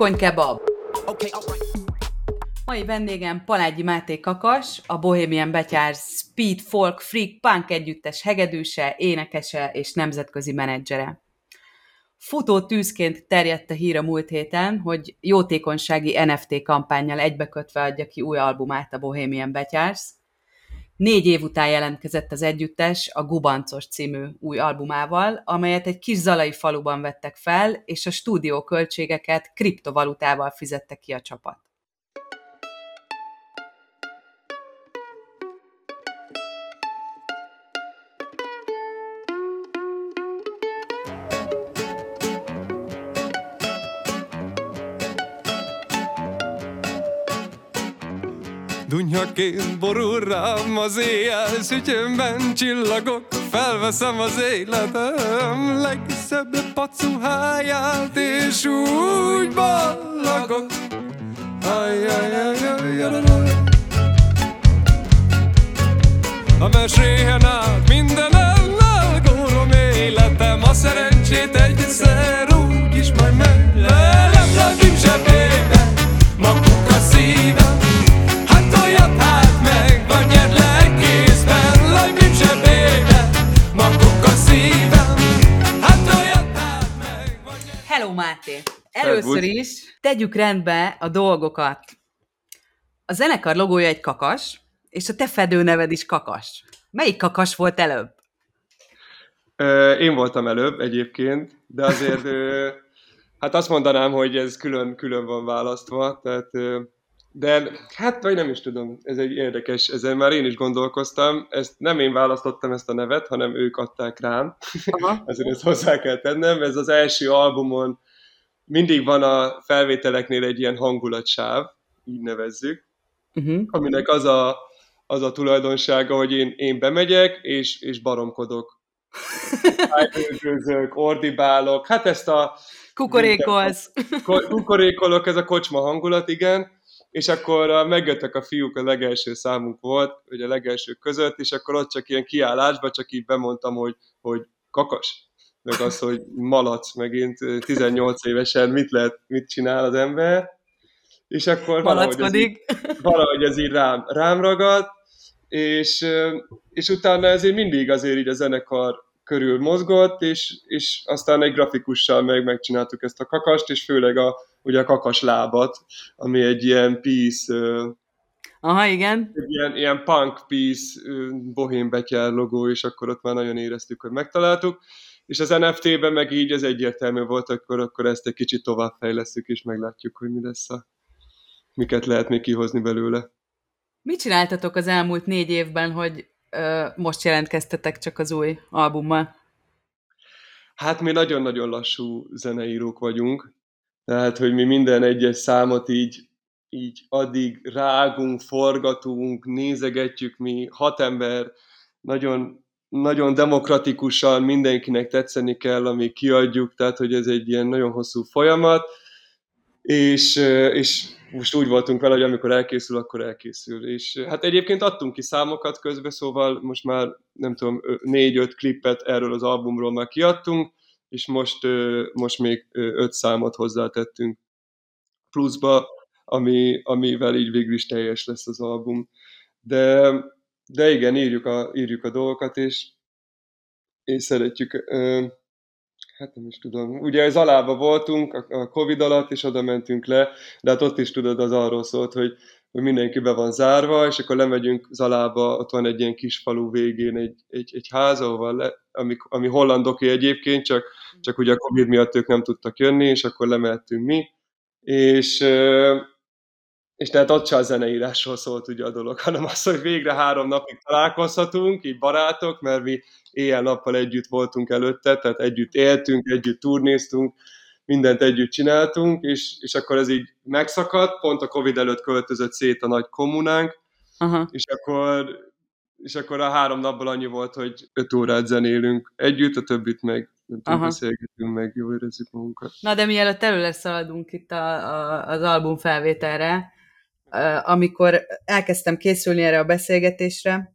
Bitcoin kebab. Mai vendégem Palágyi Máté Kakas, a Bohemian Betyár Speed Folk Freak Punk együttes hegedűse, énekese és nemzetközi menedzsere. Futó tűzként terjedt a hír a múlt héten, hogy jótékonysági NFT kampányjal egybekötve adja ki új albumát a Bohemian Betyársz, Négy év után jelentkezett az együttes a Gubancos című új albumával, amelyet egy kis zalai faluban vettek fel, és a stúdió költségeket kriptovalutával fizette ki a csapat. Dunyhaként borul rám az éjjel, sütyömben csillagok, felveszem az életem legszebb pacuháját, és úgy ballagok. A meséhen át minden elgórom életem, a szerencsét egyszer úgy is majd meg. Lelem, lelkim zsebébe, maguk a szívem, Hello Máté! Először is tegyük rendbe a dolgokat. A zenekar logója egy kakas, és a te fedő neved is kakas. Melyik kakas volt előbb? Én voltam előbb egyébként, de azért hát azt mondanám, hogy ez külön-külön van választva, tehát de hát vagy nem is tudom, ez egy érdekes, ezen már én is gondolkoztam, ezt nem én választottam ezt a nevet, hanem ők adták rám, Aha. ezért ezt hozzá kell tennem, ez az első albumon mindig van a felvételeknél egy ilyen hangulatsáv, így nevezzük, uh-huh. aminek az a, az a tulajdonsága, hogy én, én bemegyek, és, és baromkodok. Ájtőzök, ordibálok, hát ezt a... Kukorékolsz. Kukorékolok, ez a kocsma hangulat, igen, és akkor megjöttek a fiúk, a legelső számunk volt, ugye a legelső között, és akkor ott csak ilyen kiállásban csak így bemondtam, hogy, hogy kakas, meg az, hogy malac, megint 18 évesen mit lehet, mit csinál az ember, és akkor valahogy ez, így, valahogy ez így rám, rám ragadt, és, és utána ezért mindig azért így a zenekar körül mozgott, és, és aztán egy grafikussal meg megcsináltuk ezt a kakast, és főleg a, ugye a kakas lábat, ami egy ilyen peace, Aha, igen. Egy ilyen, ilyen punk peace bohém betyár logó, és akkor ott már nagyon éreztük, hogy megtaláltuk. És az NFT-ben meg így ez egyértelmű volt, akkor, akkor ezt egy kicsit tovább fejlesztjük, és meglátjuk, hogy mi lesz a, miket lehet még kihozni belőle. Mit csináltatok az elmúlt négy évben, hogy ö, most jelentkeztetek csak az új albummal? Hát mi nagyon-nagyon lassú zeneírók vagyunk, tehát, hogy mi minden egyes számot így, így addig rágunk, forgatunk, nézegetjük, mi hat ember, nagyon, nagyon demokratikusan mindenkinek tetszeni kell, ami kiadjuk, tehát, hogy ez egy ilyen nagyon hosszú folyamat, és, és most úgy voltunk vele, hogy amikor elkészül, akkor elkészül. És hát egyébként adtunk ki számokat közben, szóval most már nem tudom, négy-öt klippet erről az albumról már kiadtunk, és most, most még öt számot hozzátettünk pluszba, ami, amivel így végül is teljes lesz az album. De, de igen, írjuk a, írjuk a dolgokat, és, és szeretjük, hát nem is tudom, ugye az alába voltunk a Covid alatt, és oda mentünk le, de hát ott is tudod, az arról szólt, hogy hogy mindenki be van zárva, és akkor lemegyünk Zalába, ott van egy ilyen kis falu végén egy, egy, egy ház, ahol le, ami, ami hollandoké egyébként, csak, csak ugye a Covid miatt ők nem tudtak jönni, és akkor lemehettünk mi, és, és tehát ott se a zeneírásról szólt ugye a dolog, hanem az, hogy végre három napig találkozhatunk, így barátok, mert mi éjjel-nappal együtt voltunk előtte, tehát együtt éltünk, együtt turnéztunk, mindent együtt csináltunk, és, és akkor ez így megszakadt, pont a Covid előtt költözött szét a nagy kommunánk, Aha. és akkor és akkor a három napból annyi volt, hogy öt órát zenélünk együtt, a többit meg nem tudom, beszélgetünk meg, jól érezzük magunkat. Na, de mielőtt előre szaladunk itt a, a, az album felvételre, amikor elkezdtem készülni erre a beszélgetésre,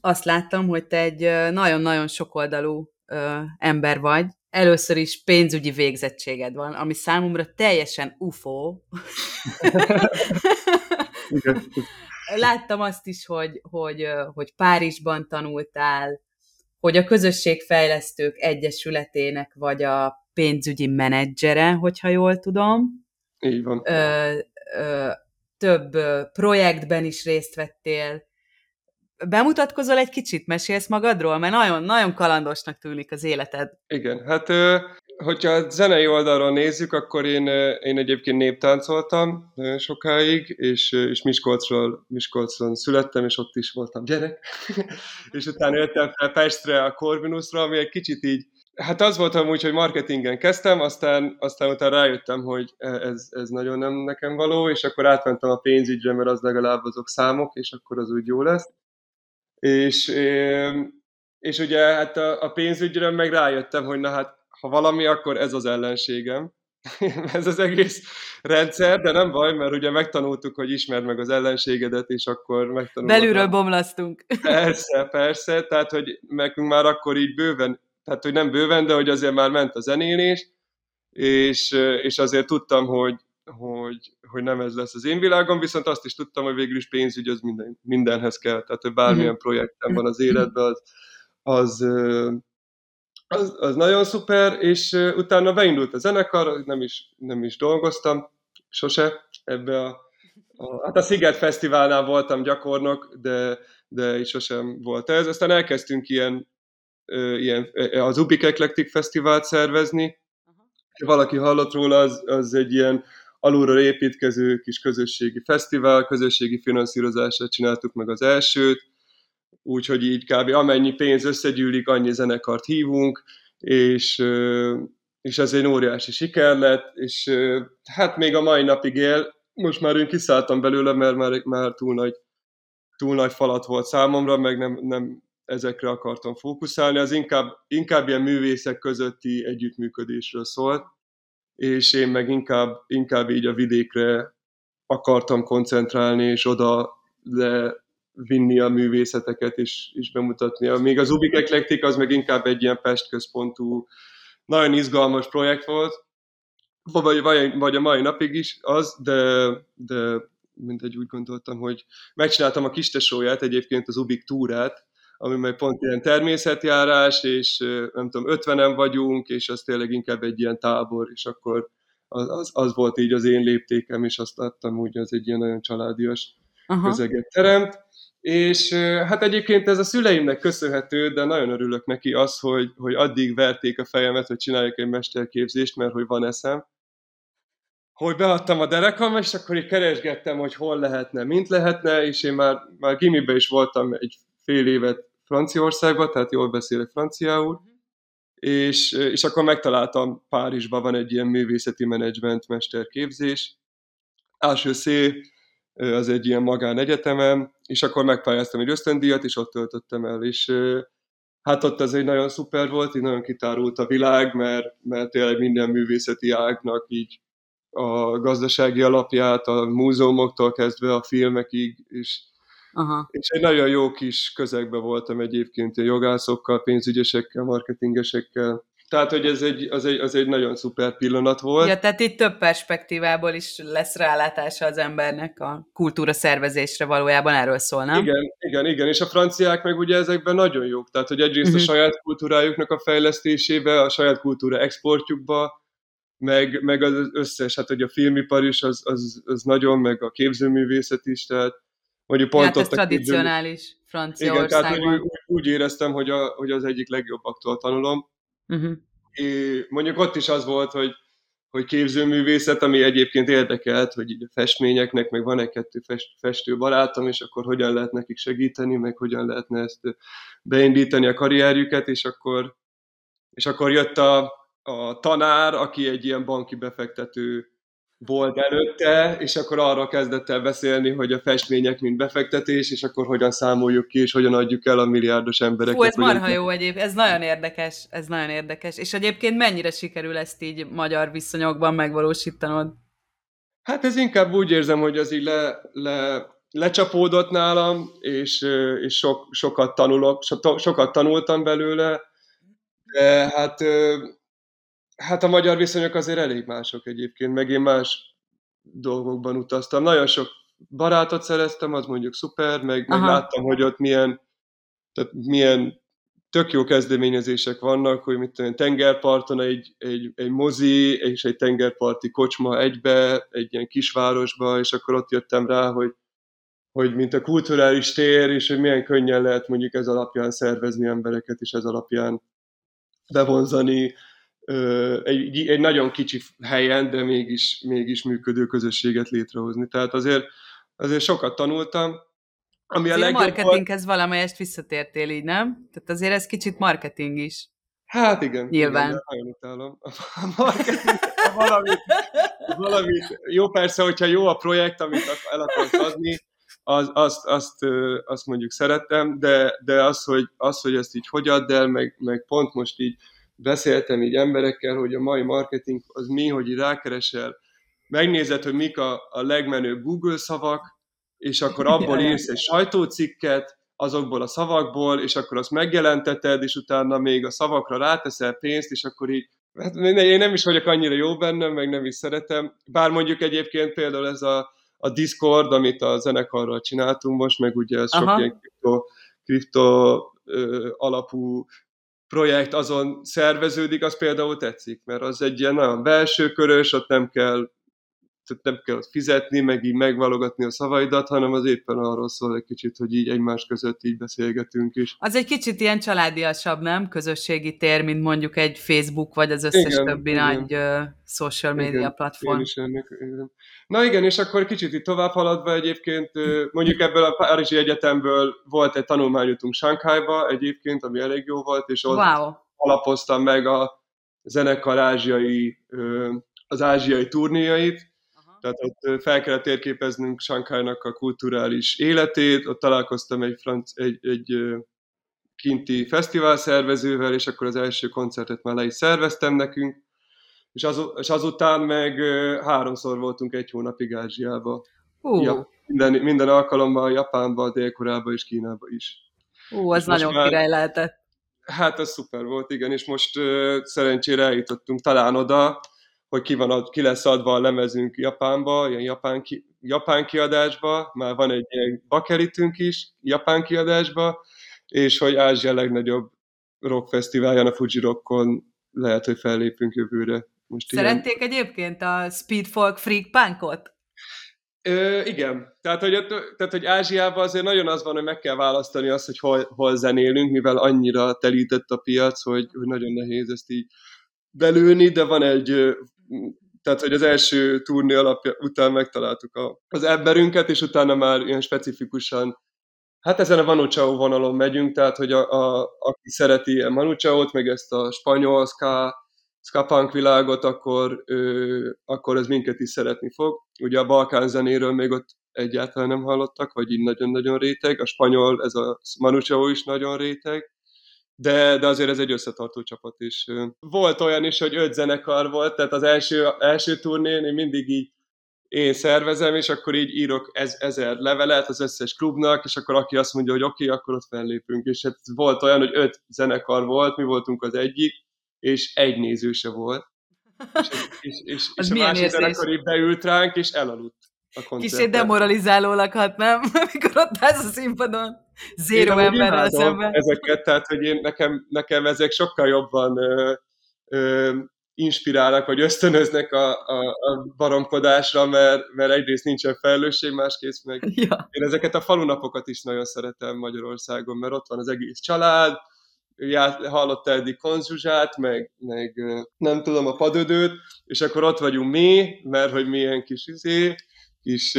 azt láttam, hogy te egy nagyon-nagyon sokoldalú ember vagy, először is pénzügyi végzettséged van, ami számomra teljesen ufó. Láttam azt is, hogy, hogy, hogy Párizsban tanultál, hogy a Közösségfejlesztők Egyesületének vagy a pénzügyi menedzsere, hogyha jól tudom. Így van. Ö, ö, több projektben is részt vettél. Bemutatkozol egy kicsit, mesélsz magadról? Mert nagyon, nagyon kalandosnak tűnik az életed. Igen, hát hogyha a zenei oldalról nézzük, akkor én, én egyébként néptáncoltam sokáig, és, és Miskolcról, Miskolcon születtem, és ott is voltam gyerek. és utána jöttem fel Pestre a Corvinusra, ami egy kicsit így Hát az volt amúgy, hogy marketingen kezdtem, aztán, aztán utána rájöttem, hogy ez, ez nagyon nem nekem való, és akkor átmentem a pénzügyre, mert az legalább azok számok, és akkor az úgy jó lesz. És, és ugye hát a, a pénzügyre meg rájöttem, hogy na hát, ha valami, akkor ez az ellenségem. ez az egész rendszer, de nem baj, mert ugye megtanultuk, hogy ismerd meg az ellenségedet, és akkor megtanultuk. Belülről bomlasztunk. Persze, persze, tehát hogy nekünk már akkor így bőven tehát hogy nem bőven, de hogy azért már ment a zenélés, és, és azért tudtam, hogy, hogy, hogy nem ez lesz az én világom, viszont azt is tudtam, hogy végül is pénzügy az minden, mindenhez kell, tehát hogy bármilyen mhm. projektem van az életben, az, az, az, az nagyon szuper, és utána beindult a zenekar, nem is, nem is dolgoztam sose ebbe a, a hát a Sziget Fesztiválnál voltam gyakornok, de, de sosem volt ez. Aztán elkezdtünk ilyen ilyen, az Ubik Eclectic Fesztivált szervezni. Valaki hallott róla, az, az egy ilyen alulról építkező kis közösségi fesztivál, közösségi finanszírozásra csináltuk meg az elsőt, úgyhogy így kb. amennyi pénz összegyűlik, annyi zenekart hívunk, és, és ez egy óriási siker lett, és hát még a mai napig él, most már én kiszálltam belőle, mert már, már túl, nagy, túl nagy falat volt számomra, meg nem, nem ezekre akartam fókuszálni, az inkább, inkább ilyen művészek közötti együttműködésről szólt, és én meg inkább, inkább így a vidékre akartam koncentrálni, és oda le vinni a művészeteket, és, és bemutatni. Még az Ubik Eclectic az meg inkább egy ilyen Pest központú, nagyon izgalmas projekt volt, vagy, vagy, vagy a mai napig is az, de, de mindegy úgy gondoltam, hogy megcsináltam a kistesóját, egyébként az Ubik túrát, ami meg pont ilyen természetjárás, és nem tudom, ötvenen vagyunk, és az tényleg inkább egy ilyen tábor, és akkor az, az, az volt így az én léptékem, és azt adtam úgy, az egy ilyen nagyon családias Aha. közeget teremt. És hát egyébként ez a szüleimnek köszönhető, de nagyon örülök neki az, hogy, hogy addig verték a fejemet, hogy csináljak egy mesterképzést, mert hogy van eszem. Hogy beadtam a derekam, és akkor így keresgettem, hogy hol lehetne, mint lehetne, és én már, már gimibe is voltam egy fél évet Franciaországba, tehát jól beszélek franciául, és, és akkor megtaláltam Párizsban van egy ilyen művészeti menedzsment mesterképzés. Első szé az egy ilyen magánegyetemem, és akkor megpályáztam egy ösztöndíjat, és ott töltöttem el, és hát ott az egy nagyon szuper volt, így nagyon kitárult a világ, mert, mert tényleg minden művészeti ágnak így a gazdasági alapját, a múzeumoktól kezdve a filmekig, és Aha. És egy nagyon jó kis közegben voltam egyébként a jogászokkal, pénzügyesekkel, marketingesekkel. Tehát, hogy ez egy, az, egy, az egy nagyon szuper pillanat volt. Ja, tehát itt több perspektívából is lesz rálátása az embernek a kultúra szervezésre valójában erről szól, nem? Igen, igen, igen, és a franciák meg ugye ezekben nagyon jók. Tehát, hogy egyrészt uh-huh. a mhm. saját kultúrájuknak a fejlesztésébe, a saját kultúra exportjukba, meg, meg az összes, hát hogy a filmipar is az, az, az nagyon, meg a képzőművészet is, tehát Mondjuk pont hát ez tradicionális Franciaországban. Igen, tehát úgy, úgy éreztem, hogy, a, hogy az egyik legjobbaktól tanulom. Uh-huh. É, mondjuk ott is az volt, hogy, hogy képzőművészet, ami egyébként érdekelt, hogy így a festményeknek, meg van egy-kettő fest, festő barátom, és akkor hogyan lehet nekik segíteni, meg hogyan lehetne ezt beindítani a karrierjüket, és akkor, és akkor jött a, a tanár, aki egy ilyen banki befektető volt előtte, és akkor arra kezdett el beszélni, hogy a festmények mind befektetés, és akkor hogyan számoljuk ki, és hogyan adjuk el a milliárdos embereket. Fú, ez marha jó egyéb, ez nagyon érdekes, ez nagyon érdekes. És egyébként mennyire sikerül ezt így magyar viszonyokban megvalósítanod? Hát ez inkább úgy érzem, hogy az így le, le, lecsapódott nálam, és, és sok, sokat tanulok, so, sokat tanultam belőle, de hát Hát a magyar viszonyok azért elég mások egyébként, meg én más dolgokban utaztam. Nagyon sok barátot szereztem, az mondjuk szuper, meg, meg láttam, hogy ott milyen, tehát milyen tök jó kezdeményezések vannak, hogy mit tudom, tengerparton egy, egy, egy mozi és egy tengerparti kocsma egybe, egy ilyen kisvárosba, és akkor ott jöttem rá, hogy, hogy mint a kulturális tér, és hogy milyen könnyen lehet mondjuk ez alapján szervezni embereket, és ez alapján bevonzani egy, egy nagyon kicsi helyen, de mégis, mégis működő közösséget létrehozni. Tehát azért, azért sokat tanultam. Ami azért a marketinghez volt... valamelyest visszatértél így, nem? Tehát azért ez kicsit marketing is. Hát igen. Nyilván. Igen, nagyon utálom. A marketing, valamit, valamit, jó persze, hogyha jó a projekt, amit el akarsz adni, az, azt, azt, azt mondjuk szerettem, de, de az, hogy, az, hogy ezt így hogy add el, meg, meg pont most így beszéltem így emberekkel, hogy a mai marketing az mi, hogy rákeresel, megnézed, hogy mik a, a legmenőbb Google szavak, és akkor abból írsz egy sajtócikket, azokból a szavakból, és akkor azt megjelenteted, és utána még a szavakra ráteszel pénzt, és akkor így, hát én nem is vagyok annyira jó bennem, meg nem is szeretem, bár mondjuk egyébként például ez a, a Discord, amit a zenekarral csináltunk most, meg ugye ez Aha. sok ilyen kripto, kripto ö, alapú projekt azon szerveződik, az például tetszik, mert az egy ilyen nagyon belső körös, ott nem kell tehát nem kell fizetni, meg így megvalogatni a szavaidat, hanem az éppen arról szól egy kicsit, hogy így egymás között így beszélgetünk is. Az egy kicsit ilyen családiasabb, nem? Közösségi tér, mint mondjuk egy Facebook, vagy az összes igen, többi igen. nagy uh, social media igen, platform. Én is ennek, igen. Na igen, és akkor kicsit itt tovább haladva egyébként, mondjuk ebből a Párizsi Egyetemből volt egy tanulmányutunk Sánkhájba egyébként, ami elég jó volt, és ott wow. alapoztam meg a zenekar ázsiai, az ázsiai turnéjait, tehát ott fel kellett térképeznünk Sankhájnak a kulturális életét, ott találkoztam egy, franc, egy, egy kinti fesztivál szervezővel, és akkor az első koncertet már le is szerveztem nekünk, és, az, és azután meg háromszor voltunk egy hónapig Ázsiába. Uh. Ja, minden, minden alkalommal Japánba, Dél-Koreába és Kínába is. Ú, az nagyon már, király lehetett. Hát ez szuper volt, igen, és most uh, szerencsére eljutottunk talán oda, hogy ki, van ad, ki lesz adva a lemezünk Japánba, ilyen japán, ki, japán kiadásba, már van egy ilyen bakeritünk is japán kiadásba, és hogy Ázsia legnagyobb rockfesztiválján, a Fuji Rockon lehet, hogy fellépünk jövőre. Most Szerették ilyen... egyébként a Speed Folk Freak Punkot? Ö, igen. Tehát hogy, tehát, hogy Ázsiában azért nagyon az van, hogy meg kell választani azt, hogy hol, hol zenélünk, mivel annyira telített a piac, hogy, hogy nagyon nehéz ezt így belőni, de van egy, tehát hogy az első turné alapja után megtaláltuk a, az emberünket, és utána már ilyen specifikusan Hát ezen a Manu Chao vonalon megyünk, tehát hogy a, a, aki szereti ilyen Manu Chao-t, meg ezt a spanyol ska, ska punk világot, akkor, ö, akkor ez minket is szeretni fog. Ugye a balkán zenéről még ott egyáltalán nem hallottak, vagy így nagyon-nagyon réteg. A spanyol, ez a Manu Chao is nagyon réteg de, de azért ez egy összetartó csapat is. Volt olyan is, hogy öt zenekar volt, tehát az első, első turnén én mindig így én szervezem, és akkor így írok ez, ezer levelet az összes klubnak, és akkor aki azt mondja, hogy oké, okay, akkor ott fellépünk. És hát volt olyan, hogy öt zenekar volt, mi voltunk az egyik, és egy néző se volt. És, és, és, és a másik zenekar így beült ránk, és elaludt a koncerten. Kicsit demoralizáló lakhat, nem? Amikor ott állsz a színpadon, zéro emberrel szemben. ezeket, tehát hogy én, nekem, nekem ezek sokkal jobban ö, ö, inspirálnak, vagy ösztönöznek a, a, a baromkodásra, mert, mert egyrészt nincsen felelősség, másrészt meg ja. én ezeket a falunapokat is nagyon szeretem Magyarországon, mert ott van az egész család, hallotta eddig konzsuzsát, meg, meg nem tudom, a padödőt, és akkor ott vagyunk mi, mert hogy milyen kis izé, kis,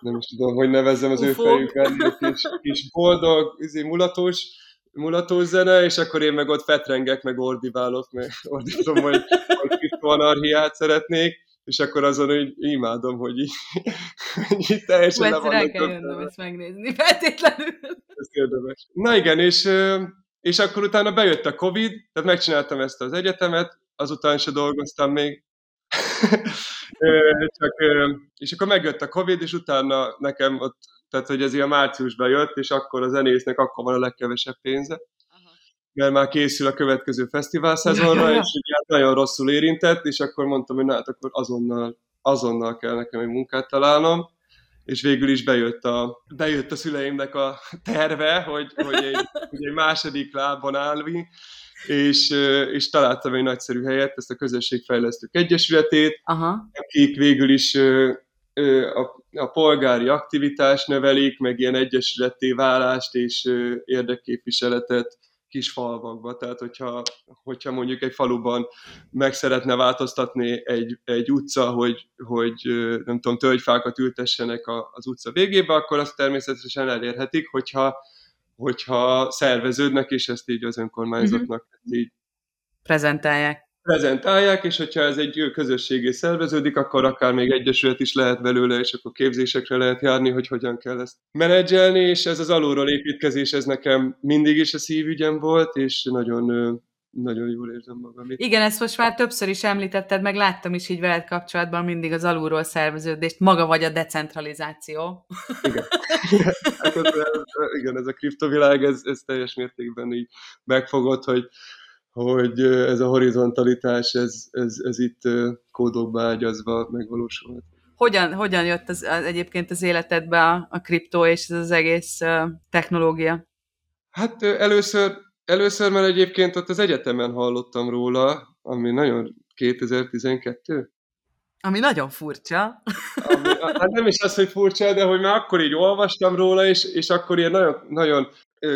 nem is tudom, hogy nevezzem az ő fejükben, kis, kis boldog, izé, mulatos, mulatos zene, és akkor én meg ott fetrengek, meg ordibálok, meg ordítom, hogy, hogy kriptoanarhiát szeretnék, és akkor azon hogy imádom, hogy így, hogy így teljesen le vannak. kell jönnöm ezt megnézni, feltétlenül. Ez érdemes. Na igen, és, és akkor utána bejött a Covid, tehát megcsináltam ezt az egyetemet, azután se dolgoztam még, csak, és akkor megjött a Covid, és utána nekem ott, tehát hogy ez ilyen márciusban jött, és akkor a zenésznek akkor van a legkevesebb pénze. Aha. mert már készül a következő fesztivál szezonra, és ugye hát nagyon rosszul érintett, és akkor mondtam, hogy na hát akkor azonnal, azonnal kell nekem egy munkát találnom, és végül is bejött a, bejött a szüleimnek a terve, hogy, hogy, egy, hogy egy második lábon állni, és, és találtam egy nagyszerű helyet, ezt a Közösségfejlesztők Egyesületét, Aha. akik végül is a, a polgári aktivitást növelik, meg ilyen egyesületté válást és érdekképviseletet kis falvakba. Tehát, hogyha, hogyha mondjuk egy faluban meg szeretne változtatni egy, egy utca, hogy, hogy nem tudom, tölgyfákat ültessenek az utca végébe, akkor azt természetesen elérhetik, hogyha, hogyha szerveződnek, és ezt így az önkormányzatnak uh-huh. így prezentálják prezentálják, és hogyha ez egy közösségé szerveződik, akkor akár még egyesület is lehet belőle, és akkor képzésekre lehet járni, hogy hogyan kell ezt menedzselni, és ez az alulról építkezés, ez nekem mindig is a szívügyem volt, és nagyon nagyon jól érzem magam itt. Igen, ezt most már többször is említetted, meg láttam is így veled kapcsolatban mindig az alulról szerveződést, maga vagy a decentralizáció. Igen, hát ez, igen ez a kriptovilág, ez, ez teljes mértékben így megfogott, hogy hogy ez a horizontalitás, ez, ez, ez itt kódokba ágyazva megvalósulhat. Hogyan, hogyan jött az, az, egyébként az életedbe a, a kriptó és ez az egész technológia? Hát először, először, mert egyébként ott az egyetemen hallottam róla, ami nagyon 2012. Ami nagyon furcsa. Ami, hát nem is az, hogy furcsa, de hogy már akkor így olvastam róla, és, és akkor ilyen nagyon, nagyon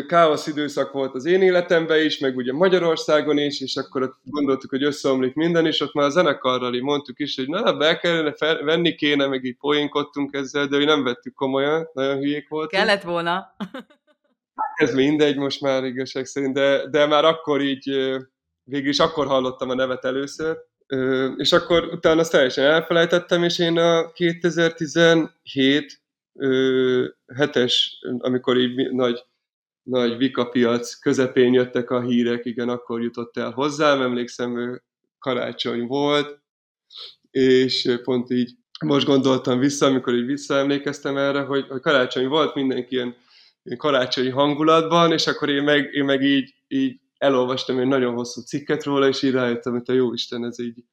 káosz időszak volt az én életemben is, meg ugye Magyarországon is, és akkor ott gondoltuk, hogy összeomlik minden, és ott már a zenekarral így mondtuk is, hogy na, be kellene fel, venni kéne, meg így poénkodtunk ezzel, de hogy nem vettük komolyan, nagyon hülyék volt. Kellett volna. Ez mindegy most már igazság szerint, de, de már akkor így, végül is akkor hallottam a nevet először, és akkor utána azt teljesen elfelejtettem, és én a 2017 hetes, amikor így nagy nagy vikapiac közepén jöttek a hírek, igen, akkor jutott el hozzám, emlékszem, karácsony volt, és pont így most gondoltam vissza, amikor így visszaemlékeztem erre, hogy, hogy karácsony volt, mindenki ilyen karácsonyi hangulatban, és akkor én meg, én meg így, így elolvastam egy nagyon hosszú cikket róla, és így rájöttem, hogy a jó Isten, ez így,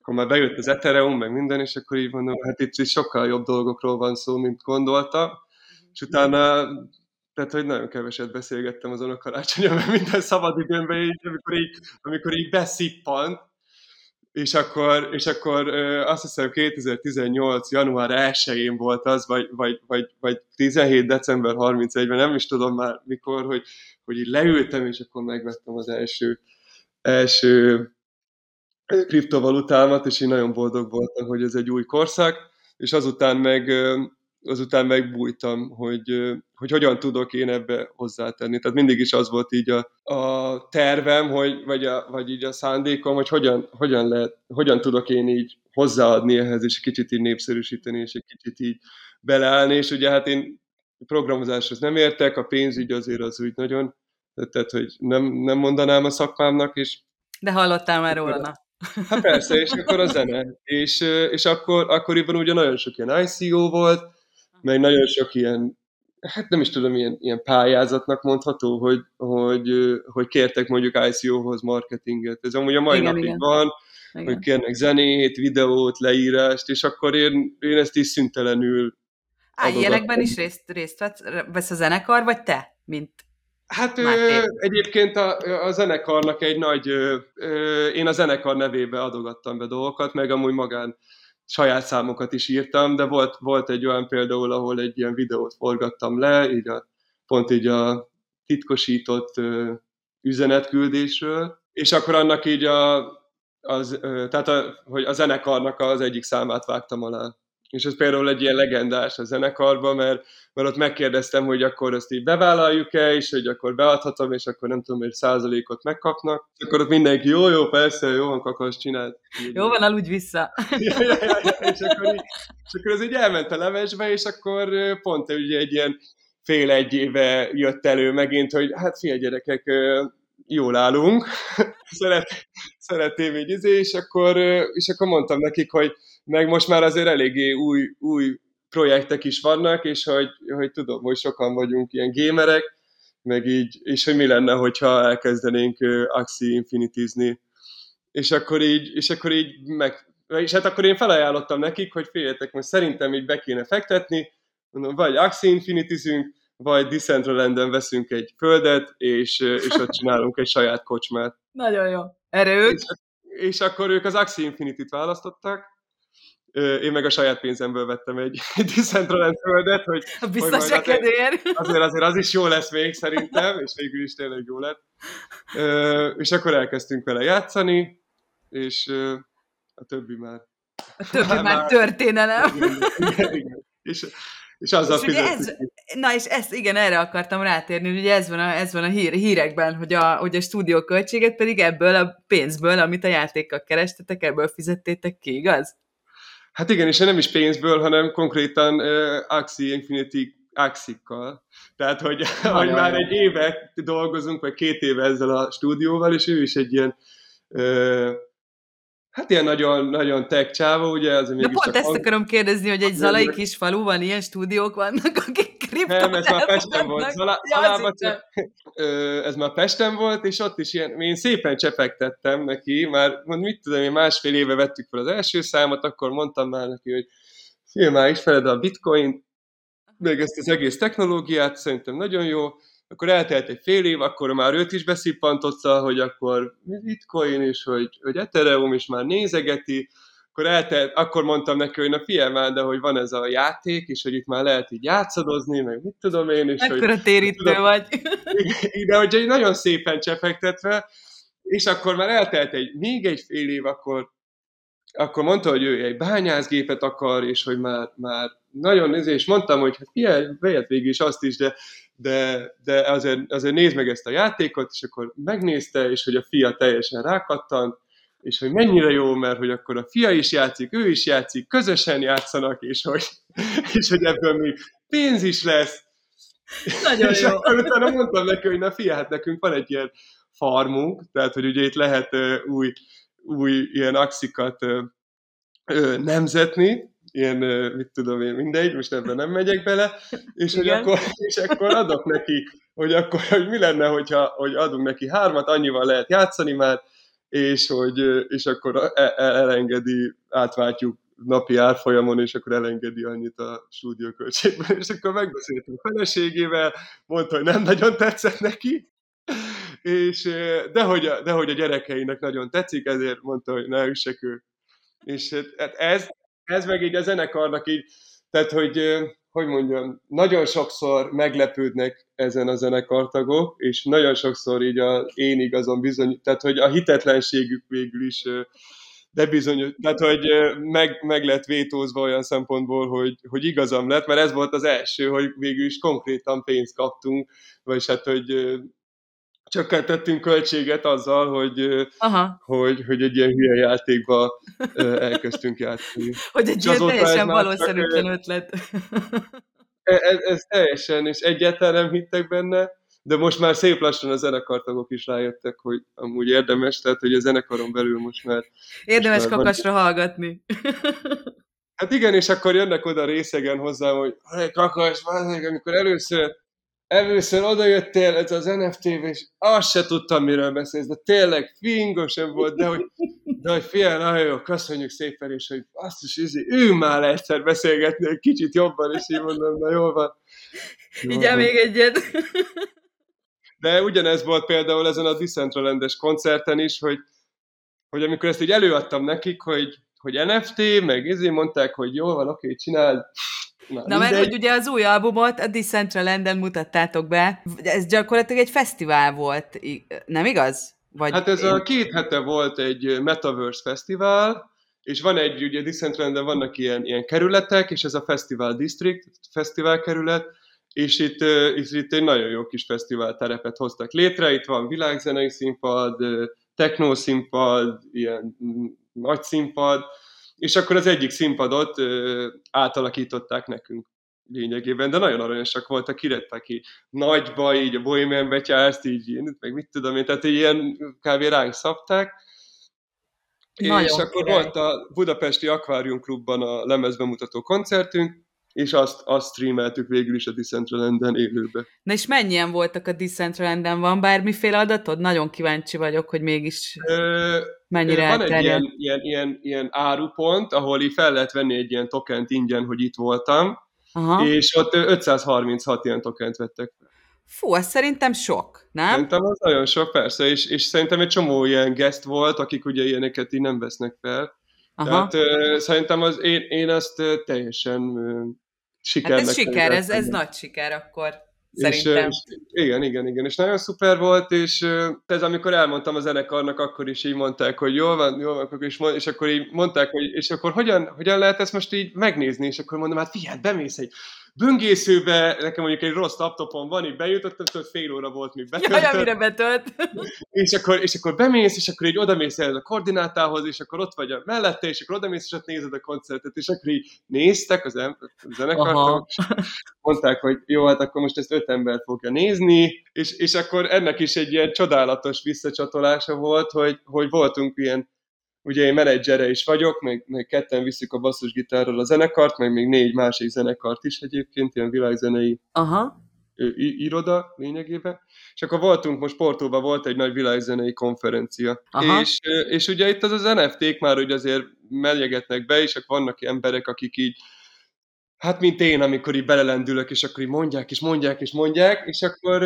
akkor már bejött az Ethereum, meg minden, és akkor így mondom, hát itt, itt sokkal jobb dolgokról van szó, mint gondoltam. És utána tehát, hogy nagyon keveset beszélgettem azon a karácsonyon, mert minden szabadidőmben így, amikor így, amikor így beszippant, és akkor, és akkor azt hiszem 2018. január 1-én volt az, vagy, vagy, vagy, vagy 17. december 31-ben, nem is tudom már mikor, hogy, hogy így leültem, és akkor megvettem az első, első kriptovalutámat, és én nagyon boldog voltam, hogy ez egy új korszak, és azután meg azután megbújtam, hogy, hogy hogyan tudok én ebbe hozzátenni. Tehát mindig is az volt így a, a tervem, hogy, vagy, a, vagy így a szándékom, hogy hogyan, hogyan, lehet, hogyan tudok én így hozzáadni ehhez, és kicsit így népszerűsíteni, és egy kicsit így beleállni, és ugye hát én programozáshoz nem értek, a pénzügy azért az úgy nagyon, tehát hogy nem, nem mondanám a szakmámnak, és de hallottál már róla. Hát persze, és akkor a zene. És, és akkor, akkoriban ugye nagyon sok ilyen ICO volt, meg nagyon sok ilyen, hát nem is tudom, ilyen, ilyen pályázatnak mondható, hogy, hogy, hogy kértek mondjuk ICO-hoz marketinget. Ez amúgy a mai igen, napig igen. van, igen. hogy kérnek zenét, videót, leírást, és akkor én, én ezt is szüntelenül Á, ilyenekben is részt, részt vesz a zenekar, vagy te, mint Hát ö, egyébként a, a zenekarnak egy nagy, ö, ö, én a zenekar nevébe adogattam be dolgokat, meg amúgy magán saját számokat is írtam, de volt, volt egy olyan például, ahol egy ilyen videót forgattam le, így a, pont így a titkosított ö, üzenetküldésről, és akkor annak így a, az, ö, tehát a, hogy a zenekarnak az egyik számát vágtam alá. És ez például egy ilyen legendás a zenekarban, mert, mert ott megkérdeztem, hogy akkor ezt így bevállaljuk-e, és hogy akkor beadhatom, és akkor nem tudom, hogy százalékot megkapnak. És akkor ott mindenki, jó, jó, persze, jó van, kakas, csinált. Jó van, aludj vissza. ja, ja, ja, ja, és, akkor így, és akkor ez így elment a levesbe, és akkor pont ugye egy ilyen fél egy éve jött elő megint, hogy hát fia gyerekek, jól állunk, szeret, szeretném így izé, és akkor, és akkor mondtam nekik, hogy meg most már azért eléggé új, új projektek is vannak, és hogy, hogy tudom, hogy sokan vagyunk ilyen gémerek, meg így, és hogy mi lenne, hogyha elkezdenénk Axie Infinitizni. És akkor így, és akkor így meg, és hát akkor én felajánlottam nekik, hogy féljetek, most szerintem így be kéne fektetni, mondom, vagy Axie Infinitizünk, vagy Decentralanden veszünk egy földet, és, és ott csinálunk egy saját kocsmát. Nagyon jó. Erre ők? És, és akkor ők az Axie Infinity-t választották, én meg a saját pénzemből vettem egy, Decentraland földet, hogy, a biztos hogy azért, azért, azért az is jó lesz még szerintem, és végül is tényleg jó lett. És akkor elkezdtünk vele játszani, és a többi már... A többi már, már történelem. Igen, igen. És, és azzal és ez, Na és ezt, igen, erre akartam rátérni, hogy ugye ez van a, ez van a hír, hírekben, hogy a, hogy a stúdió költséget pedig ebből a pénzből, amit a játékkal kerestetek, ebből fizettétek ki, igaz? Hát igen, és nem is pénzből, hanem konkrétan uh, Axie Infinity Axikkal. Tehát, hogy, hogy már egy éve dolgozunk, vagy két éve ezzel a stúdióval, és ő is egy ilyen uh, Hát ilyen nagyon, nagyon tech csáva, ugye? Az, De pont ezt akarom kérdezni, hogy egy zalai kis faluban ilyen stúdiók vannak, akik kriptot Nem, ez már Pesten volt. Zala, ja, ez már Pesten volt, és ott is ilyen, én szépen csepegtettem neki, már mond, mit tudom, én másfél éve vettük fel az első számot, akkor mondtam már neki, hogy figyelj már, ismered a bitcoin, még ezt az egész technológiát, szerintem nagyon jó, akkor eltelt egy fél év, akkor már őt is beszippantotta, hogy akkor bitcoin is, hogy, hogy Ethereum is már nézegeti, akkor, eltelt, akkor mondtam neki, hogy na figyelj már, de hogy van ez a játék, és hogy itt már lehet így játszadozni, meg mit tudom én. És Ekkora hogy, térítő tudom, vagy. De hogy nagyon szépen csepegtetve, és akkor már eltelt egy, még egy fél év, akkor, akkor mondta, hogy ő egy bányászgépet akar, és hogy már, már nagyon néző, és mondtam, hogy hát figyelj, vegyed végig is azt is, de, de, de azért, azért nézd meg ezt a játékot, és akkor megnézte, és hogy a fia teljesen rákattant, és hogy mennyire jó, mert hogy akkor a fia is játszik, ő is játszik, közösen játszanak, és hogy, és hogy ebből még pénz is lesz. Nagyon és jó. akkor utána mondtam neki, hogy na fia, hát nekünk van egy ilyen farmunk, tehát hogy ugye itt lehet uh, új, új ilyen axikat uh, nemzetni, ilyen, mit tudom én, mindegy, most ebben nem megyek bele, és hogy akkor, és akkor adok neki, hogy akkor, hogy mi lenne, hogyha, hogy adunk neki hármat, annyival lehet játszani már, és hogy és akkor e, e, elengedi, átváltjuk napi árfolyamon, és akkor elengedi annyit a stúdióköltségben, és akkor megbeszéltünk feleségével, mondta, hogy nem nagyon tetszett neki, és de hogy, a, de hogy a gyerekeinek nagyon tetszik, ezért mondta, hogy ne üssek ő. És hát ez, ez meg így a zenekarnak így, tehát hogy hogy mondjam, nagyon sokszor meglepődnek ezen a zenekartagok, és nagyon sokszor így a én igazon bizony, tehát hogy a hitetlenségük végül is de bizony, tehát hogy meg, meg lett vétózva olyan szempontból, hogy, hogy igazam lett, mert ez volt az első, hogy végül is konkrétan pénzt kaptunk, vagy hát, hogy csökkentettünk költséget azzal, hogy, Aha. hogy, hogy egy ilyen hülye játékba elkezdtünk játszani. hogy egy ilyen teljesen valószerűtlen ötlet. ez, ez, ez teljesen, és egyáltalán nem hittek benne, de most már szép lassan a zenekartagok is rájöttek, hogy amúgy érdemes, tehát hogy a zenekaron belül most már... Érdemes most már kakasra van... hallgatni. Hát igen, és akkor jönnek oda részegen hozzám, hogy kakas, amikor először először odajöttél ez az nft és azt se tudtam, miről beszélsz, de tényleg fingosan volt, de hogy, de hogy fél, nagyon jó, köszönjük szépen, és hogy azt is ízi, ő már egyszer beszélgetni egy kicsit jobban, és így mondom, na jól van. Így még egyet. De ugyanez volt például ezen a Decentralandes koncerten is, hogy, hogy amikor ezt így előadtam nekik, hogy, hogy NFT, meg izé mondták, hogy jó van, oké, csináld, Na, Na mert hogy ugye az új albumot a Decentralanden mutattátok be, ez gyakorlatilag egy fesztivál volt, nem igaz? Vagy hát ez én... a két hete volt egy Metaverse Fesztivál, és van egy, ugye Decentralanden vannak ilyen, ilyen kerületek, és ez a Festival District, fesztivál kerület, és itt, itt, itt egy nagyon jó kis fesztivál terepet hoztak létre, itt van világzenei színpad, techno színpad, ilyen mm, nagy színpad, és akkor az egyik színpadot ö, átalakították nekünk lényegében, de nagyon aranyosak voltak, kirettek ki nagyba, így a Bohemian betyárzt, így én, meg mit tudom én, tehát ilyen kb. ránk szabták. Nagyon és akkor király. volt a Budapesti Akvárium Klubban a lemezbemutató koncertünk, és azt, azt streameltük végül is a Decentralanden élőbe. Na és mennyien voltak a Decentralanden? Van bármiféle adatod? Nagyon kíváncsi vagyok, hogy mégis Ö, mennyire van egy elterjedt. ilyen, ilyen, ilyen, ilyen árupont, ahol így fel lehet venni egy ilyen tokent ingyen, hogy itt voltam, Aha. és ott ö, 536 ilyen tokent vettek fel. Fú, az szerintem sok, nem? Szerintem az nagyon sok, persze, és, és szerintem egy csomó ilyen guest volt, akik ugye ilyeneket így nem vesznek fel. Aha. Tehát ö, szerintem az, én, én azt teljesen sikernek Hát ez siker, ez, ez nagy siker akkor. És, Szerintem. ö, és, igen, igen, igen, és nagyon szuper volt, és ez amikor elmondtam a zenekarnak, akkor is így mondták, hogy jól van, jól van, akkor is mond, és akkor így mondták, hogy és akkor hogyan, hogyan lehet ezt most így megnézni, és akkor mondom, hát figyelj, bemész egy böngészőbe, nekem mondjuk egy rossz laptopon van, így bejutottam, tudod, fél óra volt, míg Jaj, betöltött, amire betölt. és akkor, és akkor bemész, és akkor így odamész el a koordinátához, és akkor ott vagy a mellette, és akkor odamész, és ott nézed a koncertet, és akkor így néztek az em- és mondták, hogy jó, hát akkor most ezt öt ember fogja nézni, és, és akkor ennek is egy ilyen csodálatos visszacsatolása volt, hogy, hogy voltunk ilyen, ugye én menedzsere is vagyok, meg, meg ketten visszük a basszusgitárral a zenekart, meg még négy másik zenekart is egyébként, ilyen világzenei Aha. iroda lényegében. És akkor voltunk, most Portóban volt egy nagy világzenei konferencia. Aha. És, és ugye itt az az NFT-k már hogy azért melyegetnek be, és akkor vannak emberek, akik így hát mint én, amikor így belelendülök, és akkor így mondják, és mondják, és mondják, és akkor,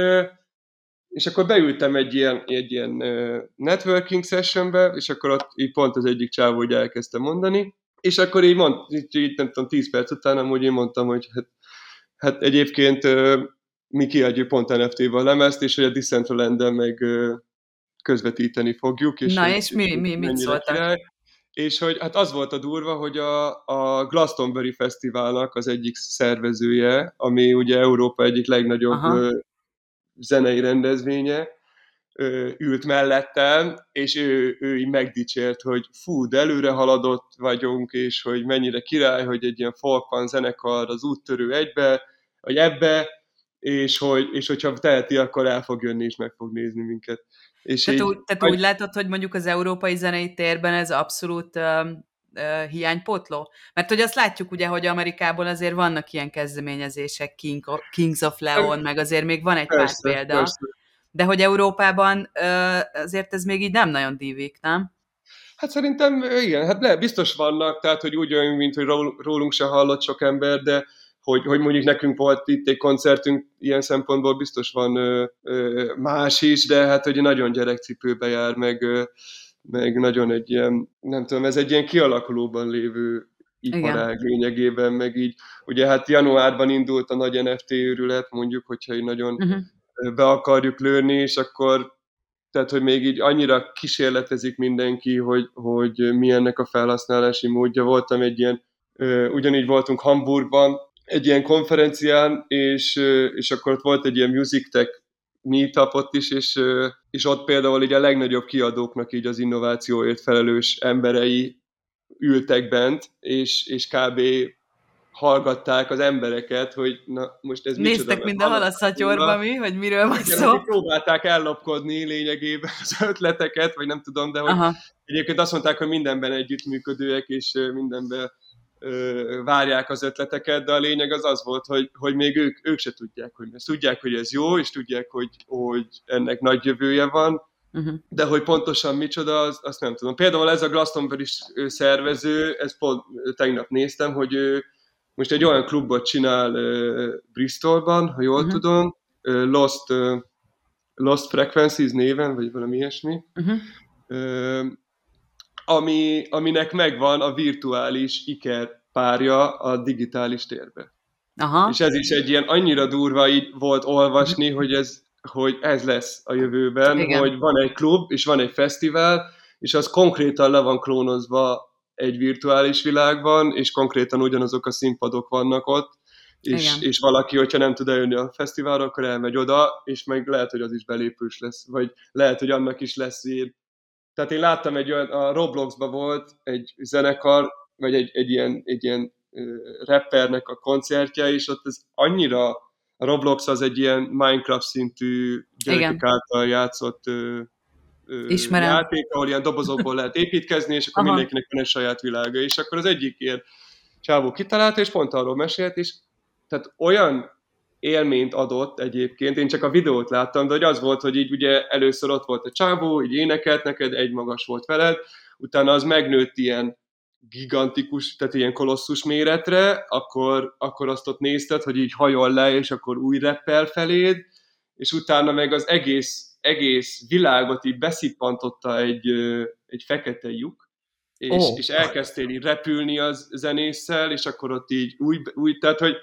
és akkor beültem egy ilyen, egy ilyen networking sessionbe, és akkor ott így pont az egyik csávó hogy elkezdte mondani, és akkor így mond, így, így nem tudom, 10 perc után amúgy én mondtam, hogy hát, hát egyébként mi kiadjuk pont NFT-vel a lemezt, és hogy a Decentralanden meg közvetíteni fogjuk. És Na, és mi- mi- mit szóltak? király. És hogy hát az volt a durva, hogy a, a Glastonbury Fesztiválnak az egyik szervezője, ami ugye Európa egyik legnagyobb Aha. Zenei rendezvénye, ült mellettem, és ő, ő így megdicsért, hogy fú, de előre haladott vagyunk, és hogy mennyire király, hogy egy ilyen folkpan zenekar az úttörő egybe, vagy ebbe, és, hogy, és hogyha teheti, akkor el fog jönni, és meg fog nézni minket. És Tehát, így, úgy, tehát úgy látod, hogy mondjuk az európai zenei térben ez abszolút uh, uh, hiánypótló? Mert hogy azt látjuk ugye, hogy Amerikában azért vannak ilyen kezdeményezések, King of, Kings of Leon, meg azért még van egy persze, pár példa, persze. de hogy Európában azért ez még így nem nagyon dívik, nem? Hát szerintem igen, hát le, biztos vannak, tehát hogy úgy olyan, mint hogy ról- rólunk se hallott sok ember, de hogy, hogy mondjuk nekünk volt itt egy koncertünk, ilyen szempontból biztos van ö, ö, más is, de hát hogy nagyon gyerekcipőbe jár, meg, ö, meg nagyon egy ilyen, nem tudom, ez egy ilyen kialakulóban lévő iparág lényegében, meg így, ugye hát januárban indult a nagy NFT őrület, mondjuk, hogyha így nagyon Uh-huh. be akarjuk lőni, és akkor tehát, hogy még így annyira kísérletezik mindenki, hogy, hogy mi ennek a felhasználási módja. Voltam egy ilyen, ugyanígy voltunk Hamburgban, egy ilyen konferencián, és, és akkor ott volt egy ilyen Music Tech meetup ott is, és, és ott például így a legnagyobb kiadóknak így az innovációért felelős emberei ültek bent, és, és kb. hallgatták az embereket, hogy na most ez micsoda, Néztek mind a halaszatyorba mi, hogy miről van igen, szó. próbálták ellopkodni lényegében az ötleteket, vagy nem tudom, de hogy Aha. egyébként azt mondták, hogy mindenben együttműködőek, és mindenben várják az ötleteket, de a lényeg az az volt, hogy, hogy még ők, ők se tudják, hogy ezt tudják, hogy ez jó, és tudják, hogy, hogy ennek nagy jövője van, Uh-huh. de hogy pontosan micsoda, az, azt nem tudom. Például ez a Glastonbury szervező, ezt pont tegnap néztem, hogy ő most egy olyan klubot csinál uh, Bristolban, ha jól uh-huh. tudom, uh, Lost, uh, Lost Frequencies néven, vagy valami ilyesmi, Uh-huh. Ami, aminek megvan a virtuális iker párja a digitális térbe. Aha. És ez is egy ilyen annyira durva így volt olvasni, hogy ez, hogy ez lesz a jövőben, Igen. hogy van egy klub, és van egy fesztivál, és az konkrétan le van klónozva egy virtuális világban, és konkrétan ugyanazok a színpadok vannak ott, és, Igen. és valaki, hogyha nem tud eljönni a fesztiválra, akkor elmegy oda, és meg lehet, hogy az is belépős lesz, vagy lehet, hogy annak is lesz ilyen. Tehát én láttam egy olyan, a Robloxban volt egy zenekar, vagy egy, egy ilyen, egy ilyen rappernek a koncertje, és ott ez annyira, a Roblox az egy ilyen Minecraft szintű gyerekek Igen. által játszott ö, ö, Ismerem. játék, ahol ilyen dobozokból lehet építkezni, és akkor Aha. mindenkinek van egy saját világa, és akkor az egyik ilyen csávó kitalálta, és pont arról mesélt, és tehát olyan élményt adott egyébként, én csak a videót láttam, de hogy az volt, hogy így ugye először ott volt a csávó, így énekelt neked, egy magas volt veled, utána az megnőtt ilyen gigantikus, tehát ilyen kolosszus méretre, akkor, akkor azt ott nézted, hogy így hajol le, és akkor új reppel feléd, és utána meg az egész, egész világot így beszippantotta egy, egy fekete lyuk, és, oh. és elkezdtél így repülni az zenésszel, és akkor ott így új, új tehát hogy